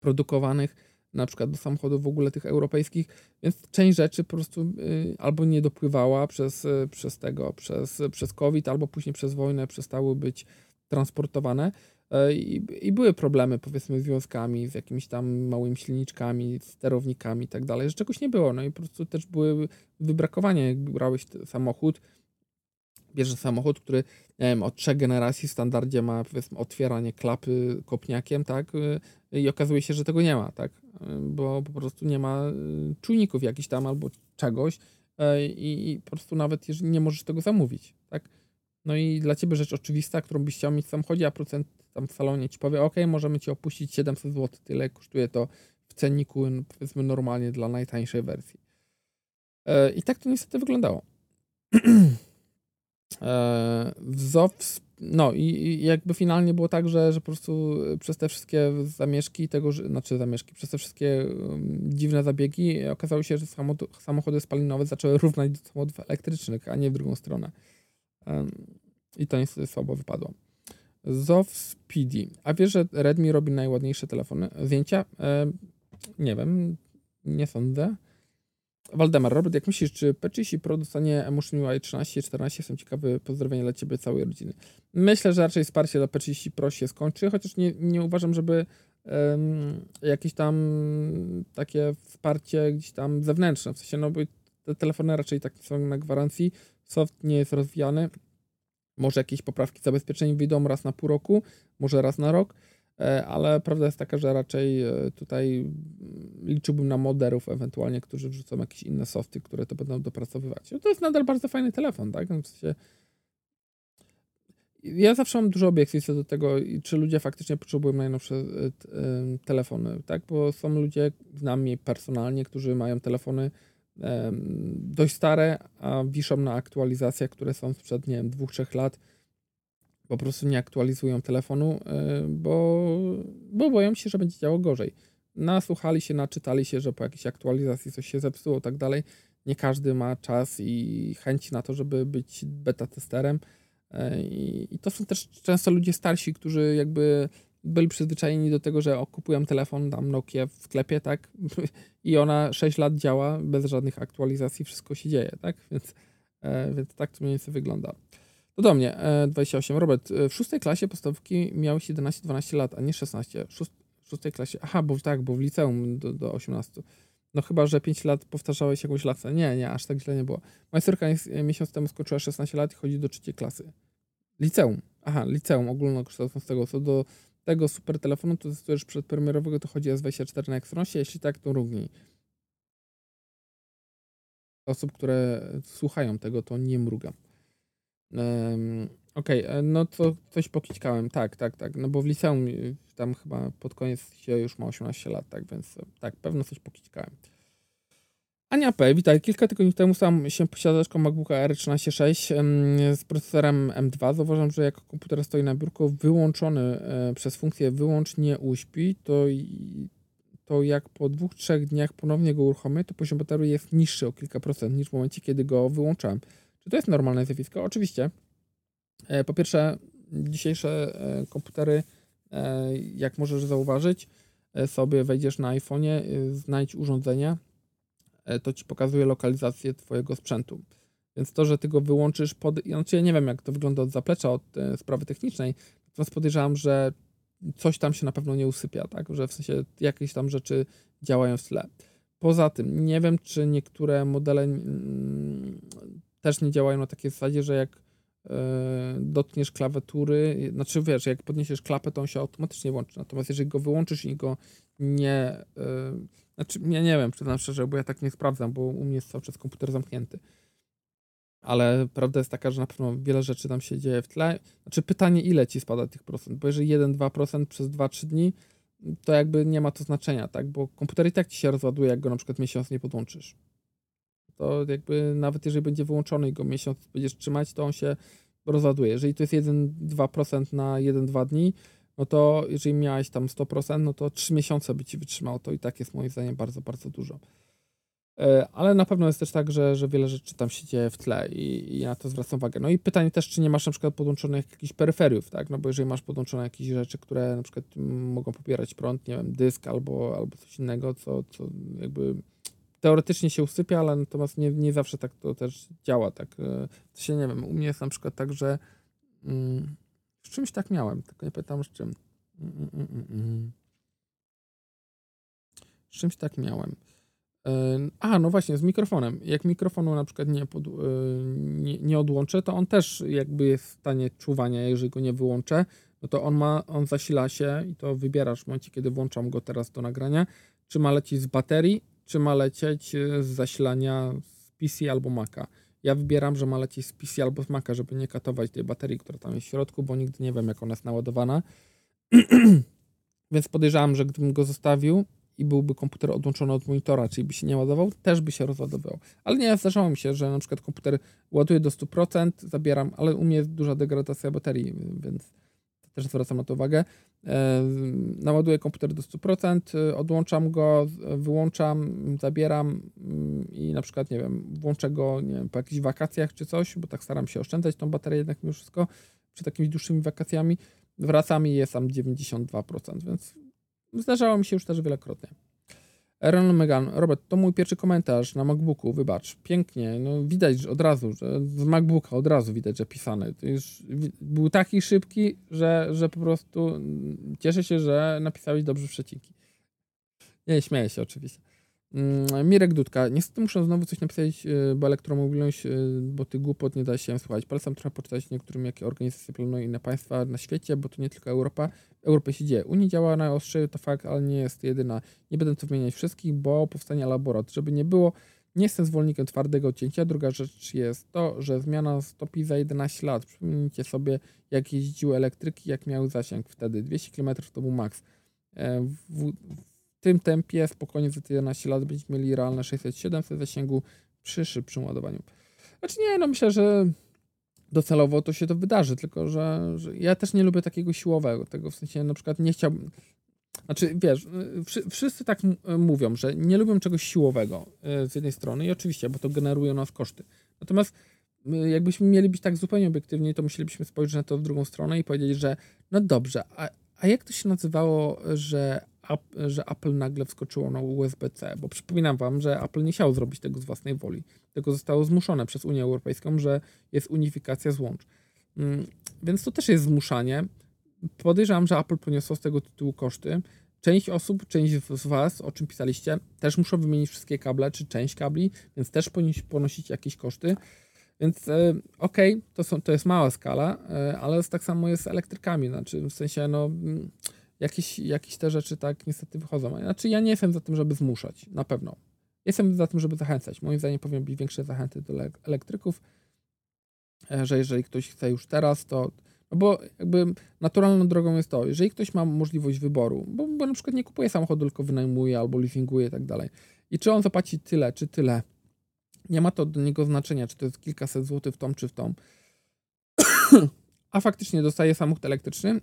produkowanych, na przykład do samochodów w ogóle tych europejskich, więc część rzeczy po prostu y, albo nie dopływała przez, y, przez tego, przez, przez COVID, albo później przez wojnę przestały być transportowane. E, I, I, były problemy, powiedzmy, z związkami, z jakimiś tam małymi silniczkami, sterownikami i tak dalej, że czegoś nie było. No i po prostu też były wybrakowania. Jak brałeś samochód, bierzesz samochód, który wiem, od trzech generacji w standardzie ma otwieranie klapy kopniakiem, tak? Y, I okazuje się, że tego nie ma, tak? Y, bo po prostu nie ma y, czujników jakichś tam albo czegoś i, i po prostu nawet jeżeli nie możesz tego zamówić, tak? No i dla ciebie rzecz oczywista, którą byś chciał mieć w samochodzie, a procent tam w salonie ci powie, ok, możemy ci opuścić 700 zł, tyle kosztuje to w cenniku, powiedzmy normalnie dla najtańszej wersji. I tak to niestety wyglądało. [clears throat] E, ZOF, no i, jakby finalnie było tak, że, że po prostu przez te wszystkie zamieszki tego, znaczy zamieszki, przez te wszystkie um, dziwne zabiegi okazało się, że samochody, spalinowe zaczęły równać do samochodów elektrycznych, a nie w drugą stronę. I to niestety słabo wypadło. ZOF Speedy. A wiesz, że Redmi robi najładniejsze telefony? Zdjęcia? Nie wiem, nie sądzę. Waldemar, Robert, jak myślisz, czy P30 Pro dostanie Emotion UI 13 14? Jestem ciekawy, pozdrowienia dla Ciebie, całej rodziny. Myślę, że raczej wsparcie dla P30 Pro się skończy, chociaż nie, nie uważam, żeby um, jakieś tam takie wsparcie gdzieś tam zewnętrzne, w sensie, no bo te telefony raczej tak są na gwarancji, soft nie jest rozwijany, może jakieś poprawki zabezpieczeń wyjdą raz na pół roku, może raz na rok, ale prawda jest taka, że raczej e, tutaj liczyłbym na moderów ewentualnie, którzy wrzucą jakieś inne softy, które to będą dopracowywać. No to jest nadal bardzo fajny telefon, tak? W sensie ja zawsze mam dużo obiekcji co do tego, czy ludzie faktycznie potrzebują najnowsze e, telefony, tak? Bo są ludzie, znam mnie personalnie, którzy mają telefony dość stare, a wiszą na aktualizacjach, które są sprzed, nie wiem, dwóch, trzech lat po prostu nie aktualizują telefonu, y, bo, bo boją się, że będzie działo gorzej. Nasłuchali się, naczytali się, że po jakiejś aktualizacji coś się zepsuło, tak dalej. Nie każdy ma czas i chęci na to, żeby być beta testerem. Y, I, I, to są też często ludzie starsi, którzy jakby byli przyzwyczajeni do tego, że kupują telefon, tam Nokia w sklepie, tak? [laughs] I ona 6 lat działa bez żadnych aktualizacji, wszystko się dzieje, tak? Więc, e, więc tak to mniej więcej wygląda. To do mnie, 28. E, Robert, e, w szóstej klasie podstawówki miałeś 11-12 lat, a nie 16. W szóstej klasie, aha, bo tak, bo w liceum do, do 18. No chyba, że 5 lat powtarzałeś jakąś latę. Nie, nie, aż tak źle nie było. Moja córka miesiąc temu skończyła 16 lat i chodzi do trzeciej klasy. Liceum. Aha, liceum ogólnokształcącego. Co do tego super telefonu, to testujesz przedpremierowego, to chodzi S24 na Exynosie, jeśli tak, to równi. Osób, które słuchają tego, to nie mrugam. Um, Okej, okay, e, no to coś pokićkałem, tak, tak, tak, no bo w liceum y, tam chyba pod koniec się już ma 18 lat, tak, więc e, tak, pewno coś pokićkałem. Ania P., witaj. Kilka tygodni temu sam się posiadaczką MacBooka R13.6 z procesorem M2. Zauważam, że jak komputer stoi na biurku wyłączony e, przez funkcję wyłącz nie uśpi, to, to jak po dwóch, trzech dniach ponownie go uruchomię, to poziom baterii jest niższy o kilka procent niż w momencie, kiedy go wyłączałem. To jest normalne zjawisko? Oczywiście. E, po pierwsze, dzisiejsze e, komputery, jak możesz zauważyć, sobie wejdziesz na iPhone'ie, znajdź urządzenie, E, to ci pokazuje lokalizację twojego sprzętu. Więc to, że ty go wyłączysz pod. Znaczy ja nie wiem, jak to wygląda od zaplecza, od e, sprawy technicznej, natomiast podejrzewam, że coś tam się na pewno nie usypia, tak? Że w sensie jakieś tam rzeczy działają w tle. Poza tym, nie wiem, czy niektóre modele mm, też nie działają na takiej zasadzie, że jak e, dotkniesz klawiatury, znaczy wiesz, jak podniesiesz klapę, to on się automatycznie włączy. Natomiast jeżeli go wyłączysz i go nie. Znaczy, ja nie wiem, przyznam szczerze, bo ja tak nie sprawdzam, bo u mnie jest cały czas komputer zamknięty. Ale prawda jest taka, że na pewno wiele rzeczy tam się dzieje w tle. Znaczy pytanie, ile ci spada tych procent, bo jeżeli 1-2% przez 2-3 dni, to jakby nie ma to znaczenia, tak? Bo komputer i tak ci się rozładuje, jak go na przykład miesiąc nie podłączysz. To jakby nawet jeżeli będzie wyłączony i go miesiąc będziesz trzymać, to on się rozładuje. Jeżeli to jest 1-2% na 1-2 dni, no to jeżeli miałeś tam 100%, no to 3 miesiące by ci wytrzymało. To i tak jest moim zdaniem bardzo, bardzo dużo. E, ale na pewno jest też tak, że, że wiele rzeczy tam się dzieje w tle i, i na to zwracam uwagę. No i pytanie też, czy nie masz na przykład podłączonych jakichś peryferiów, tak? No bo jeżeli masz podłączone jakieś rzeczy, które na przykład mogą popierać prąd, nie wiem, dysk albo, albo coś innego, co, co jakby teoretycznie się usypia, ale natomiast nie, nie zawsze tak to też działa, tak? E, to się nie wiem, u mnie jest na przykład tak, że mm, z czymś tak miałem, tylko nie pytam z czym. Mm, mm, mm, z czymś tak miałem. A, no właśnie, z mikrofonem. Jak mikrofonu na przykład nie, pod, nie, nie odłączę, to on też jakby jest w stanie czuwania, jeżeli go nie wyłączę, no to on ma, on zasila się i to wybierasz w momencie, kiedy włączam go teraz do nagrania, czy ma lecieć z baterii, czy ma lecieć z zasilania z PC albo Maca. Ja wybieram, że ma lecieć z PC albo z Maca, żeby nie katować tej baterii, która tam jest w środku, bo nigdy nie wiem, jak ona jest naładowana. [clears throat] Więc podejrzewam, że gdybym go zostawił i byłby komputer odłączony od monitora, czyli by się nie ładował, też by się rozładował. Ale nie, zdarzało mi się, że na przykład komputer ładuje do 100%, zabieram, ale u mnie jest duża degradacja baterii, więc też zwracam na to uwagę. E, naładuję komputer do 100%, e, odłączam go, wyłączam, zabieram mm, i na przykład, nie wiem, włączę go nie wiem, po jakichś wakacjach czy coś, bo tak staram się oszczędzać tą baterię jednak mimo wszystko, przed takimi dłuższymi wakacjami. Wracam i jest tam 92%, więc zdarzało mi się już też wielokrotnie. Aaron Megan, Robert, to mój pierwszy komentarz na MacBooku, wybacz, pięknie, no widać od razu, że z MacBooka od razu widać, że pisany. To już był taki szybki, że, że po prostu cieszę się, że napisałeś dobrze przecinki. Nie, śmieję się oczywiście. Mm, Mirek Dudka. Niestety muszę znowu coś napisać, y, bo elektromobilność, y, bo ty głupot nie da się słuchać. Polecam trochę poczytać niektórym, jakie organizacje planują inne państwa na świecie, bo to nie tylko Europa. Europie się dzieje. Unia działa na ostrzeju, to fakt, ale nie jest jedyna. Nie będę tu wymieniać wszystkich, bo powstanie laborat. Żeby nie było, nie jestem zwolennikiem twardego odcięcia. Druga rzecz jest to, że zmiana stopi za 11 lat. Przypomnijcie sobie, jak jeździły elektryki, jak miały zasięg wtedy. 200 km to był maks. E, w, tym tempie spokojnie za 11 lat będziemy mieli realne 600-700 zasięgu przy szybszym ładowaniu. Znaczy nie, no myślę, że docelowo to się to wydarzy, tylko że, że, ja też nie lubię takiego siłowego, tego w sensie na przykład nie chciałbym, znaczy wiesz, wszyscy tak mówią, że nie lubią czegoś siłowego e, z jednej strony i oczywiście, bo to generuje nas koszty. Natomiast jakbyśmy mieli być tak zupełnie obiektywni, to musielibyśmy spojrzeć na to w drugą stronę i powiedzieć, że no dobrze, a, a jak to się nazywało, że że Apple nagle wskoczyło na USB-C, bo przypominam Wam, że Apple nie chciał zrobić tego z własnej woli, tylko zostało zmuszone przez Unię Europejską, że jest unifikacja złącz. Mm, więc to też jest zmuszanie. Podejrzewam, że Apple poniosło z tego tytułu koszty. Część osób, część z Was, o czym pisaliście, też muszą wymienić wszystkie kable, czy część kabli, więc też ponosić jakieś koszty. Więc e, okej, okay, to, to jest mała skala, e, ale tak samo jest z elektrykami. Znaczy, w sensie, no mm, jakieś, jakieś te rzeczy tak niestety wychodzą. Znaczy ja nie jestem za tym, żeby zmuszać, na pewno. Jestem za tym, żeby zachęcać. Moim zdaniem powinny być większe zachęty do elektryków, e, że jeżeli ktoś chce już teraz, to no bo jakby naturalną drogą jest to, jeżeli ktoś ma możliwość wyboru, bo, bo na przykład nie kupuje samochodu, tylko wynajmuje albo leasinguje i tak dalej I czy on zapłaci tyle, czy tyle, nie ma to do niego znaczenia, czy to jest kilkaset złotych w tą, czy w tą. [coughs] A faktycznie dostaje samochód elektryczny.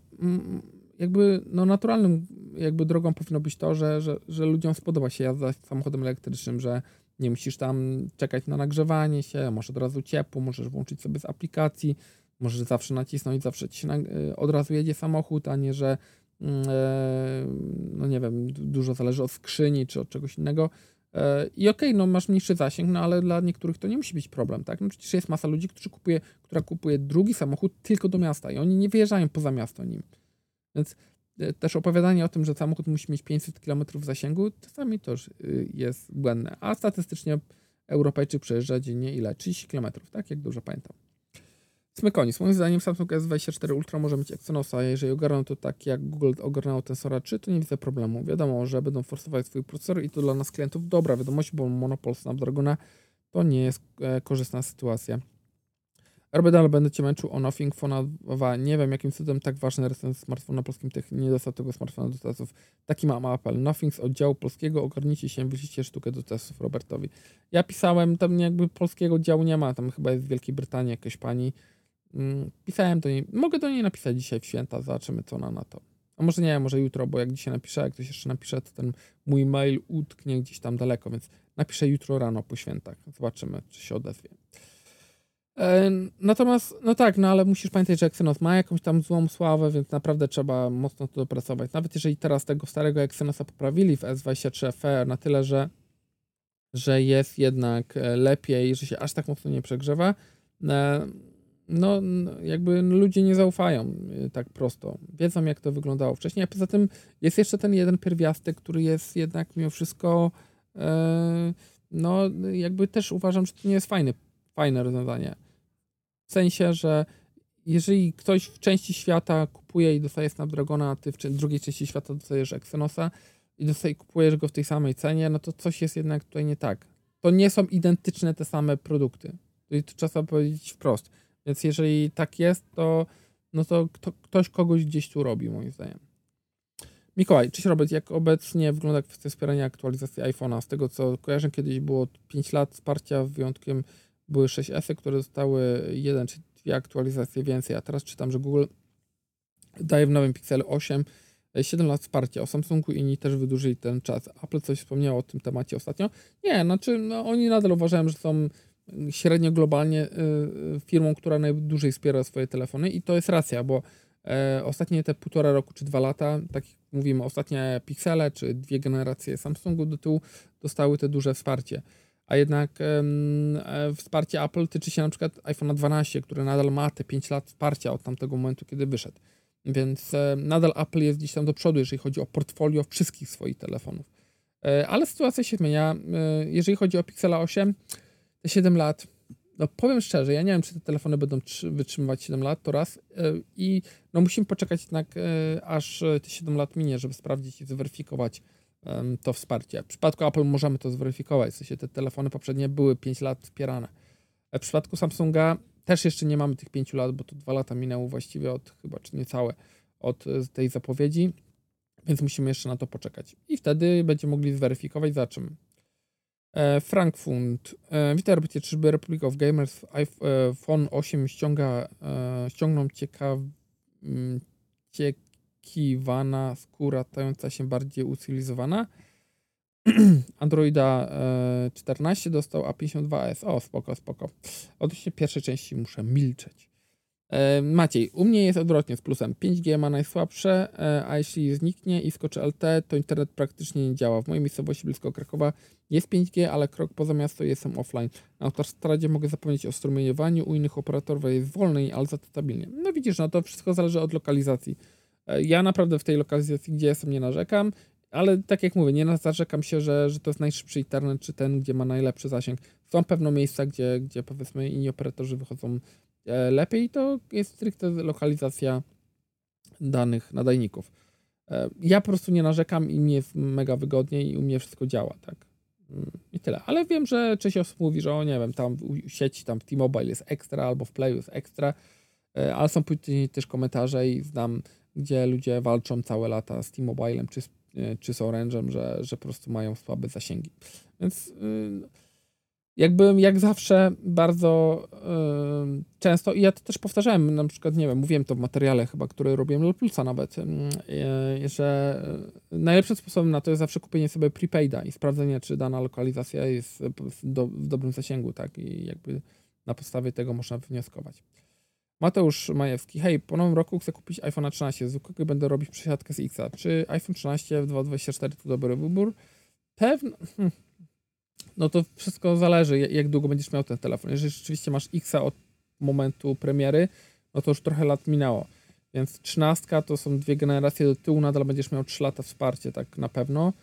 Jakby no naturalnym jakby drogą powinno być to, że, że, że ludziom spodoba się jazda samochodem elektrycznym, że nie musisz tam czekać na nagrzewanie się, masz od razu ciepło, możesz włączyć sobie z aplikacji, możesz zawsze nacisnąć, zawsze ci się y, od razu jedzie samochód, a nie, że mm, e, no nie wiem, dużo zależy od skrzyni czy od czegoś innego. E, I okej, okay, no masz mniejszy zasięg, no ale dla niektórych to nie musi być problem, tak? No przecież jest masa ludzi, którzy kupuje, która kupuje drugi samochód tylko do miasta i oni nie wyjeżdżają poza miasto nim. Więc e, też opowiadanie o tym, że samochód musi mieć 500 km zasięgu, czasami też y, jest błędne. A statystycznie Europejczyk przejeżdża dziennie ile? 30 km, tak? Jak dobrze pamiętam. Smykonis. Moim zdaniem Samsung S24 Ultra może mieć Exynosa, jeżeli ogarną to tak jak Google ogarnęło Tensora 3, to nie widzę problemu. Wiadomo, że będą forsować swój procesor i to dla nas klientów dobra wiadomość, bo monopol Snapdragona to nie jest e, korzystna sytuacja. RBDL będę Cię męczył o Nothing Phone 2. Nie wiem, jakim cudem tak ważny recenzent smartfon na polskim tech nie dostał tego smartfona do testów. Taki mam apel. Nothing z oddziału polskiego, ogarnijcie się, wyślijcie sztukę do testów Robertowi. Ja pisałem, tam jakby polskiego działu nie ma, tam chyba jest w Wielkiej Brytanii jakaś pani, Mm, pisałem do niej, mogę do niej napisać dzisiaj w święta, zobaczymy co ona na to. A może nie, może jutro, bo jak dzisiaj napiszę, jak ktoś jeszcze napisze, to ten mój mail utknie gdzieś tam daleko, więc napiszę jutro rano po świętach. Zobaczymy, czy się odezwie. E, natomiast, no tak, no ale musisz pamiętać, że Exynos ma jakąś tam złą sławę, więc naprawdę trzeba mocno to dopracować. Nawet jeżeli teraz tego starego Exynosa poprawili w S23 FE na tyle, że, że jest jednak e, lepiej, że się aż tak mocno nie przegrzewa, e, no, jakby ludzie nie zaufają tak prosto. Wiedzą, jak to wyglądało wcześniej, a poza tym jest jeszcze ten jeden pierwiastek, który jest jednak mimo wszystko, no, jakby też uważam, że to nie jest fajne, fajne rozwiązanie. W sensie, że jeżeli ktoś w części świata kupuje i dostaje Snapdragona, a ty w drugiej części świata dostajesz Exynosa i kupujesz go w tej samej cenie, no to coś jest jednak tutaj nie tak. To nie są identyczne te same produkty. I to trzeba powiedzieć wprost więc jeżeli tak jest, to, no to kto, ktoś kogoś gdzieś tu robi, moim zdaniem. Mikołaj, cześć Robert, jak obecnie wygląda kwestia wspierania aktualizacji iPhone'a? Z tego co kojarzę, kiedyś było 5 lat wsparcia, wyjątkiem były 6 s które zostały jeden czy dwie aktualizacje więcej, a teraz czytam, że Google daje w nowym Pixelu 8 7 lat wsparcia. O Samsungu inni też wydłużyli ten czas. Apple coś wspomniało o tym temacie ostatnio. Nie, znaczy no, oni nadal uważają, że są średnio globalnie y, y, firmą, która najdłużej wspiera swoje telefony i to jest racja, bo e, ostatnie te półtora roku czy dwa lata, tak mówimy, ostatnie Pixele czy dwie generacje Samsungu do tyłu dostały te duże wsparcie. A jednak e, wsparcie Apple tyczy się na przykład iPhone 12, który nadal ma te 5 lat wsparcia od tamtego momentu, kiedy wyszedł. Więc e, nadal Apple jest gdzieś tam do przodu, jeżeli chodzi o portfolio wszystkich swoich telefonów. Ale sytuacja się zmienia. Jeżeli chodzi o Pixela 8, te 7 lat, no powiem szczerze, ja nie wiem, czy te telefony będą wytrzymywać 7 lat, to raz. E, I no musimy poczekać jednak, e, aż te 7 lat minie, żeby sprawdzić i zweryfikować to wsparcie. W przypadku Apple możemy to zweryfikować, w sensie te telefony poprzednie były 5 lat wspierane. E, w przypadku Samsunga też jeszcze nie mamy tych 5 lat, bo to 2 lata minęło właściwie od chyba, czy niecałe, od tej zapowiedzi, więc musimy jeszcze na to poczekać. I wtedy będziemy mogli zweryfikować, za czym E, Frankfurt. E, witaj, robicie, czyżby Republic of Gamers iPhone 8 ściąga, e, ściągną ciekaw, ciekiwana skóra stająca się bardziej ucylizowana. [clears throat] Androida 14 dostał A52S. O, spoko, spoko. Odnośnie pierwszej części muszę milczeć. E, Maciej, u mnie jest odwrotnie z plusem. 5G ma najsłabsze, e, a jeśli zniknie i skoczy LT, to internet praktycznie nie działa. W mojej miejscowości blisko Krakowa jest 5G, ale krok poza miasto jestem offline. Na autostradzie mogę zapomnieć o strumieniowaniu, u innych operatorów jest wolniej, ale za to stabilnie. No widzisz, no to wszystko zależy od lokalizacji. Ja naprawdę w tej lokalizacji, gdzie jestem, nie narzekam, ale tak jak mówię, nie narzekam się, że, że to jest najszybszy internet, czy ten, gdzie ma najlepszy zasięg. Są pewne miejsca, gdzie, gdzie powiedzmy inni operatorzy wychodzą E, lepiej, to jest stricte lokalizacja danych nadajników. E, ja po prostu nie narzekam i mi jest mega wygodnie i u mnie wszystko działa, tak. Mm, I tyle. Ale wiem, że część osób mówi, że o nie wiem, tam w sieci, tam w T-Mobile jest ekstra albo w Playu jest ekstra, e, ale są później też komentarze i znam, gdzie ludzie walczą całe lata z T-Mobilem czy z y, czy z Orange'em, że, że po prostu mają słabe zasięgi. Więc y, jakby jak zawsze bardzo y, często, i ja to też powtarzałem, na przykład, nie wiem, mówiłem to w materiale chyba, który robiłem dla Plusa nawet, y, że najlepszym sposobem na to jest zawsze kupienie sobie prepaida i sprawdzenie, czy dana lokalizacja jest w dobrym zasięgu, tak, i jakby na podstawie tego można wnioskować. Mateusz Majewski, hej, po nowym roku chcę kupić iPhone 13, zwykłego będę robić przesiadkę z Xa. Czy iPhone 13 w 2.24 to dobry wybór? Pewno, hmm. no to wszystko zależy, jak długo będziesz miał ten telefon. Jeżeli rzeczywiście masz Xa od momentu premiery, no to już trochę lat minęło. Więc 13 to są dwie generacje do tyłu, nadal będziesz miał 3 lata wsparcie, tak na pewno.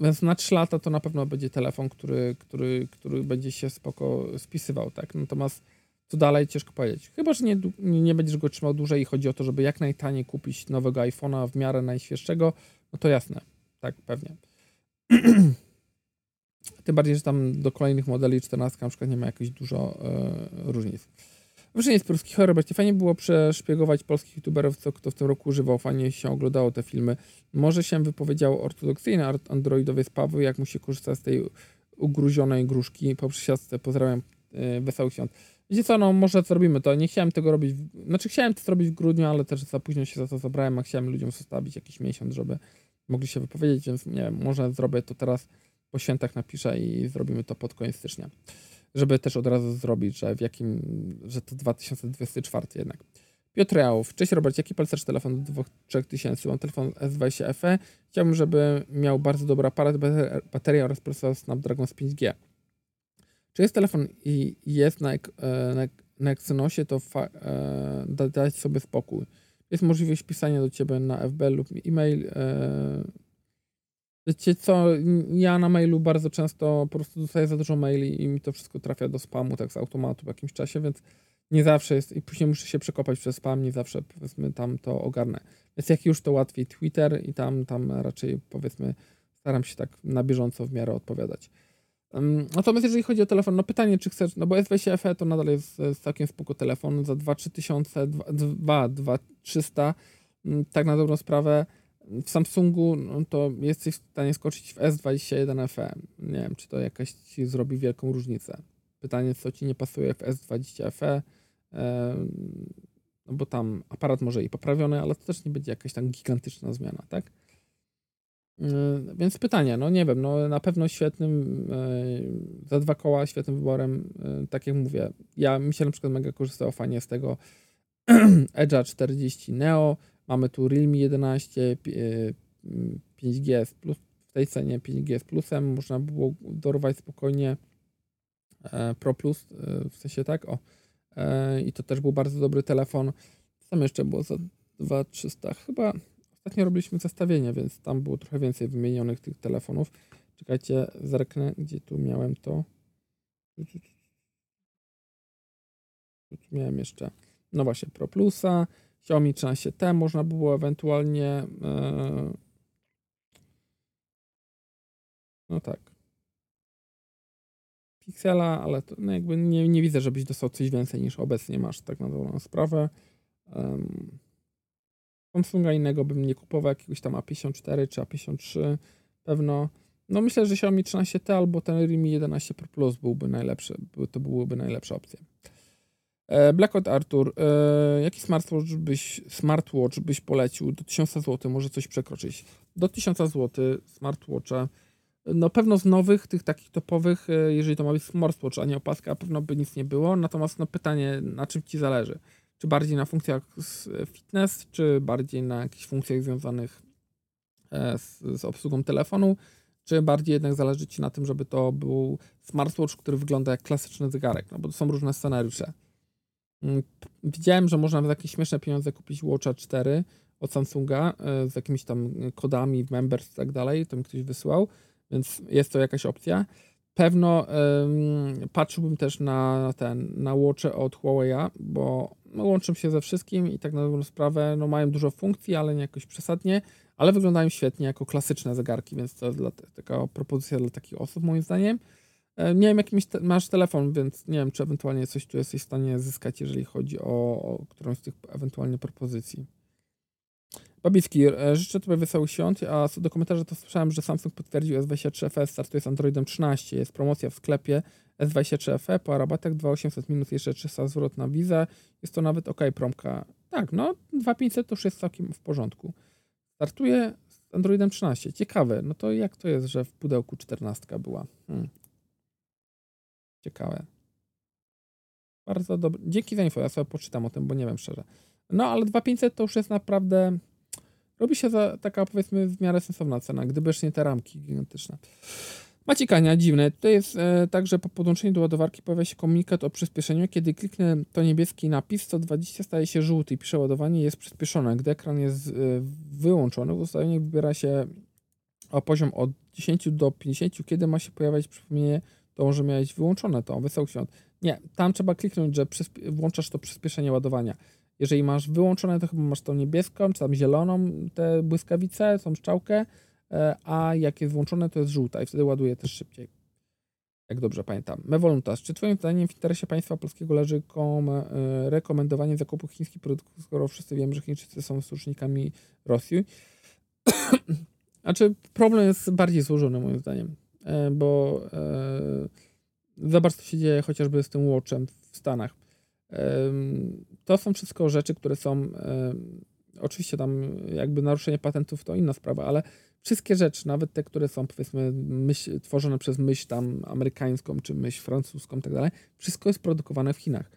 Więc na 3 lata to na pewno będzie telefon, który, który, który będzie się spoko spisywał, tak. Natomiast dalej, ciężko powiedzieć. Chyba, że nie, nie będziesz go trzymał dłużej i chodzi o to, żeby jak najtaniej kupić nowego iPhone'a w miarę najświeższego, no to jasne, tak, pewnie. [clears throat] Tym bardziej, że tam do kolejnych modeli 14 na przykład nie ma jakoś dużo e, różnic. Wyżej z polskich Robercie, fajnie było przeszpiegować polskich youtuberów, co kto w tym roku używał, fajnie się oglądało te filmy. Może się wypowiedział ortodoksyjny androidowiec Paweł, jak mu się korzysta z tej ugruzionej gruszki po przesiadce. Pozdrawiam, e, wesołych świąt. Wiecie co, no może zrobimy to. Nie chciałem tego robić, w... znaczy chciałem to zrobić w grudniu, ale też za późno się za to zabrałem, a chciałem ludziom zostawić jakiś miesiąc, żeby mogli się wypowiedzieć, więc nie wiem, może zrobię to teraz po świętach napiszę i zrobimy to pod koniec stycznia. Żeby też od razu zrobić, że w jakim, że to 2024 jednak. Piotr Jałów. Cześć Robert, jaki palcerz telefon do 2-3 tysięcy? Mam telefon S20 FE. Chciałbym, żeby miał bardzo dobry aparat, bateria oraz procesor Snapdragon z 5G. Czy jest telefon i jest na, e, na, na Exynosie, to fa, e, da, dać sobie spokój. Jest możliwość pisania do ciebie na FB lub e-mail. E, wiecie co, ja na mailu bardzo często po prostu dostaję za dużo maili i mi to wszystko trafia do spamu tak z automatu w jakimś czasie, więc nie zawsze jest, i później muszę się przekopać przez spam, nie zawsze powiedzmy tam to ogarnę. Więc jak już to łatwiej Twitter i tam, tam raczej powiedzmy staram się tak na bieżąco w miarę odpowiadać. Natomiast jeżeli chodzi o telefon, no pytanie, czy chcesz, no bo S20 FE to nadal jest, całkiem spoko telefon za 2-3 tysiące, 2-300, mm, tak na dobrą sprawę. W Samsungu no to jesteś w stanie skoczyć w S21 FE. Nie wiem, czy to jakaś ci zrobi wielką różnicę. Pytanie, co ci nie pasuje w S20 FE, no bo tam aparat może i poprawiony, ale to też nie będzie jakaś tam gigantyczna zmiana, tak? Yy, więc pytanie, no nie wiem, no na pewno świetnym, yy, za dwa koła świetnym wyborem, yy, tak jak mówię, ja mi się na przykład mega korzystało fajnie z tego [clears throat] Edge'a 40 Neo, mamy tu Realme 11, 5G plus, w tej cenie 5G z plusem, można było dorwać spokojnie Pro Plus, w sensie tak, o, i to też był bardzo dobry telefon, co tam jeszcze było za 2300, chyba Ostatnio robiliśmy zestawienie, więc tam było trochę więcej wymienionych tych telefonów. Czekajcie, zerknę, gdzie tu miałem to. Tu miałem jeszcze, no właśnie, Pro Plusa, Xiaomi 13T można było ewentualnie. Yy... No tak. Pixela, ale to no jakby nie, nie widzę, żebyś dostał coś więcej niż obecnie masz, tak na dobrą sprawę. Um, Samsunga innego bym nie kupował, jakiegoś tam A54 czy A53 pewno. No myślę, że Xiaomi 13T albo ten Realme 11 Pro Plus byłby najlepszy, to byłyby najlepsze opcje. Blackwood Arthur, e, jaki smartwatch byś, smartwatch byś polecił do 1000 zł, może coś przekroczyć? Do 1000 zł smartwatche, no pewno z nowych, tych takich topowych, e, jeżeli to ma być smartwatch, a nie opaska, pewno by nic nie było, natomiast no pytanie, na czym Ci zależy? Czy bardziej na funkcjach fitness, czy bardziej na jakichś funkcjach związanych e, z, z obsługą telefonu, czy bardziej jednak zależy Ci na tym, żeby to był smartwatch, który wygląda jak klasyczny zegarek, no bo to są różne scenariusze. Mm, widziałem, że można za jakieś śmieszne pieniądze kupić Watcha 4 od Samsunga e, z jakimiś tam kodami, members i tak dalej, to mi ktoś wysłał, więc jest to jakaś opcja. Pewno patrzyłbym też na ten, na Watche od Huawei'a, bo no, łączą się ze wszystkim i tak na dobrą sprawę no, mają dużo funkcji, ale nie jakoś przesadnie, ale wyglądają świetnie jako klasyczne zegarki, więc to jest dla, taka propozycja dla takich osób moim zdaniem. Nie wiem, jakimś te, masz telefon, więc nie wiem, czy ewentualnie coś tu jesteś w stanie zyskać, jeżeli chodzi o, o którąś z tych ewentualnie propozycji. Babicki, e, życzę Tobie wesołych świąt, a co do komentarza to słyszałem, że Samsung potwierdził S23 FE startuje z Androidem 13. Jest promocja w sklepie S23 FE po rabatach 2800 minus jeszcze 300 zwrot na wizę. Jest to nawet ok promka. Tak, no 2500 to już jest całkiem w porządku. Startuje z Androidem 13. Ciekawe, no to jak to jest, że w pudełku 14 była? Hmm. Ciekawe. Bardzo dobre. Dzięki za info, ja sobie poczytam o tym, bo nie wiem szczerze. No ale 2500 to już jest naprawdę robi się za taka powiedzmy w miarę sensowna cena, gdyby już nie te ramki gigantyczne. Macikania, dziwne. To jest e, tak, że po podłączeniu do ładowarki pojawia się komunikat o przyspieszeniu. Kiedy kliknę to niebieski napis, 120 staje się żółty i pisze ładowanie jest przyspieszone. Gdy ekran jest e, wyłączony, w ustawieniach wybiera się o poziom od 10 do 50, kiedy ma się pojawiać przypomnienie, to może miałeś wyłączone to, wesoł świąt. Nie, tam trzeba kliknąć, że włączasz to przyspieszenie ładowania. Jeżeli masz wyłączone, to chyba masz tą niebieską, czy tam zieloną, te błyskawice, tą strzałkę, e, a jak jest włączone, to jest żółta i wtedy ładuje też szybciej. Jak dobrze pamiętam. Mewoluntas, czy Twoim zdaniem w interesie państwa polskiego leży kom, e, rekomendowanie zakupu chińskich produktów, skoro wszyscy wiemy, że Chińczycy są sojusznikami Rosji? [coughs] znaczy, problem jest bardziej złożony, moim zdaniem, e, bo zobacz, co się dzieje chociażby z tym Watchem w Stanach to są wszystko rzeczy, które są. Oczywiście tam jakby naruszenie patentów to inna sprawa, ale wszystkie rzeczy, nawet te, które są powiedzmy myśl, tworzone przez myśl tam amerykańską czy myśl francuską i tak dalej, wszystko jest produkowane w Chinach.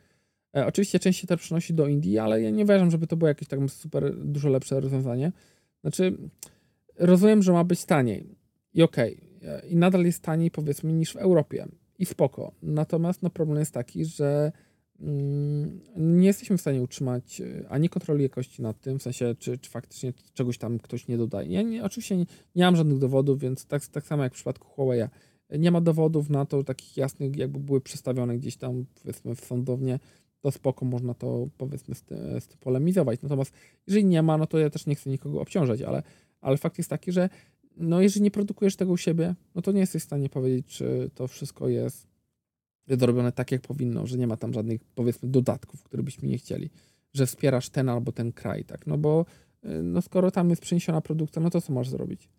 E, oczywiście część się też przenosi do Indii, ale ja nie uważam, żeby to było jakieś tak super dużo lepsze rozwiązanie. Znaczy, rozumiem, że ma być taniej i okej, okay. i nadal jest taniej powiedzmy niż w Europie i spoko. Natomiast no, problem jest taki, że nie jesteśmy w stanie utrzymać e, ani kontroli jakości nad tym, w sensie, czy, czy faktycznie czegoś tam ktoś nie dodaje. Ja nie, oczywiście nie, nie mam żadnych dowodów, więc tak, tak samo jak w przypadku Huawei, nie ma dowodów na to takich jasnych, jakby były przedstawione gdzieś tam, powiedzmy, w sądownie, to spoko, można to, powiedzmy, z, z tym polemizować. Natomiast jeżeli nie ma, no to ja też nie chcę nikogo obciążać, ale, ale fakt jest taki, że no jeżeli nie produkujesz tego u siebie, no to nie jesteś w stanie powiedzieć, czy to wszystko jest zrobione tak, jak powinno, że nie ma tam żadnych, powiedzmy, dodatków, które byśmy nie chcieli, że wspierasz ten albo ten kraj, tak, no bo y, no skoro tam jest przeniesiona produkcja, no to co możesz zrobić?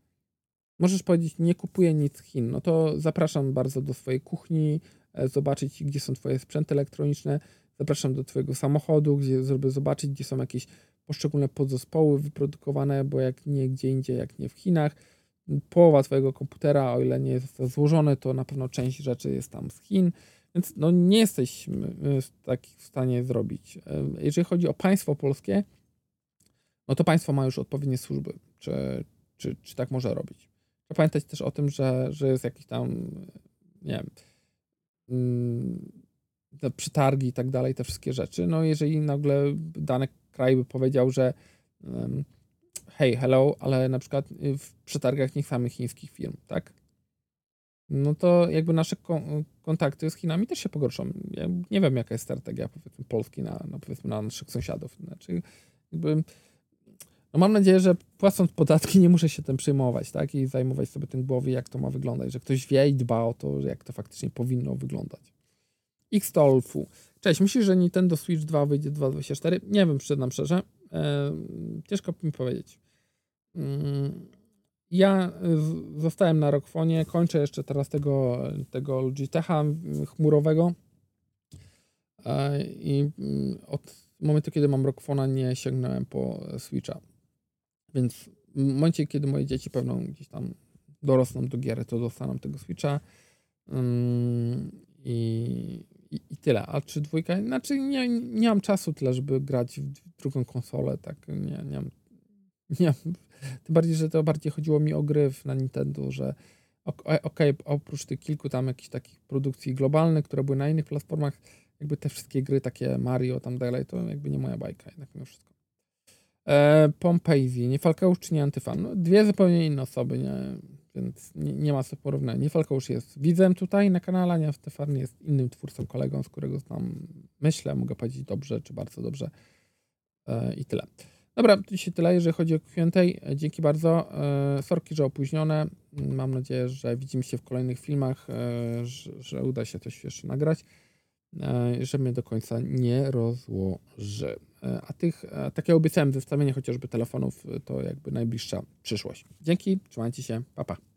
Możesz powiedzieć, nie kupuję nic z Chin, no to zapraszam bardzo do swojej kuchni, e, zobaczyć, gdzie są twoje sprzęty elektroniczne, zapraszam do twojego samochodu, gdzie żeby zobaczyć, gdzie są jakieś poszczególne podzespoły wyprodukowane, bo jak nie gdzie indziej, jak nie w Chinach, połowa twojego komputera, o ile nie jest złożone, to na pewno część rzeczy jest tam z Chin, więc no, nie jesteśmy tak w stanie zrobić. Jeżeli chodzi o państwo polskie, no to państwo ma już odpowiednie służby, czy, czy, czy tak może robić. Trzeba pamiętać też o tym, że, że jest jakiś tam, nie wiem, mm, te przetargi i tak dalej, te wszystkie rzeczy. No jeżeli nagle dany kraj by powiedział, że hej, hello, ale na przykład w przetargach nie samych chińskich firm, tak? No to jakby nasze kontakty z Chinami też się pogorszą. Ja nie wiem, jaka jest strategia powiedzmy Polski na, na, powiedzmy, na naszych sąsiadów. Znaczy, jakby, no mam nadzieję, że płacąc podatki nie muszę się tym przejmować, tak? I zajmować sobie tym głowy, jak to ma wyglądać, że ktoś wie i dba o to, jak to faktycznie powinno wyglądać. X-Tolfu. Cześć, myślisz, że Nintendo Switch 2 wyjdzie 2.24? Nie wiem, przyznam szczerze. Eee, ciężko mi powiedzieć. Mm, ja y, zostałem na Rockfonie, kończę jeszcze teraz tego, tego Logitecha chmurowego e, i mm, od momentu, kiedy mam Rockfona, nie sięgnąłem po Switcha. Więc w momencie, kiedy moje dzieci pewno gdzieś tam dorosną do gier, to dostaną tego Switcha mm, i, i, i, tyle. A czy dwójka? Znaczy nie, nie mam czasu tyle, żeby grać w drugą konsolę, tak, nie, nie mam, nie mam tym bardziej, że to bardziej chodziło mi o gry na Nintendo, że okej, okay, oprócz tych kilku tam jakichś takich produkcji globalnych, które były na innych platformach, jakby te wszystkie gry takie Mario tam dalej, to jakby nie moja bajka jednak mimo wszystko. E, Pompeizi, nie Falkeusz czy nie Antyfan? No, dwie zupełnie inne osoby, nie? więc nie, nie ma co porównania. Nie Falkeusz jest widzem tutaj na kanale, nie Stefan jest innym twórcą, kolegą, z którego znam, myślę, mogę powiedzieć dobrze czy bardzo dobrze e, i tyle. Dobra, dzisiaj tyle, jeżeli chodzi o Q&A. Dzięki bardzo. E, sorki, że opóźnione. Mam nadzieję, że widzimy się w kolejnych filmach, e, że, uda się coś jeszcze nagrać. e, że mnie do końca nie rozłoży. E, A tych, e, tak jak obiecałem, zestawienie chociażby telefonów, e, to jakby najbliższa przyszłość. Dzięki, trzymajcie się, pa pa.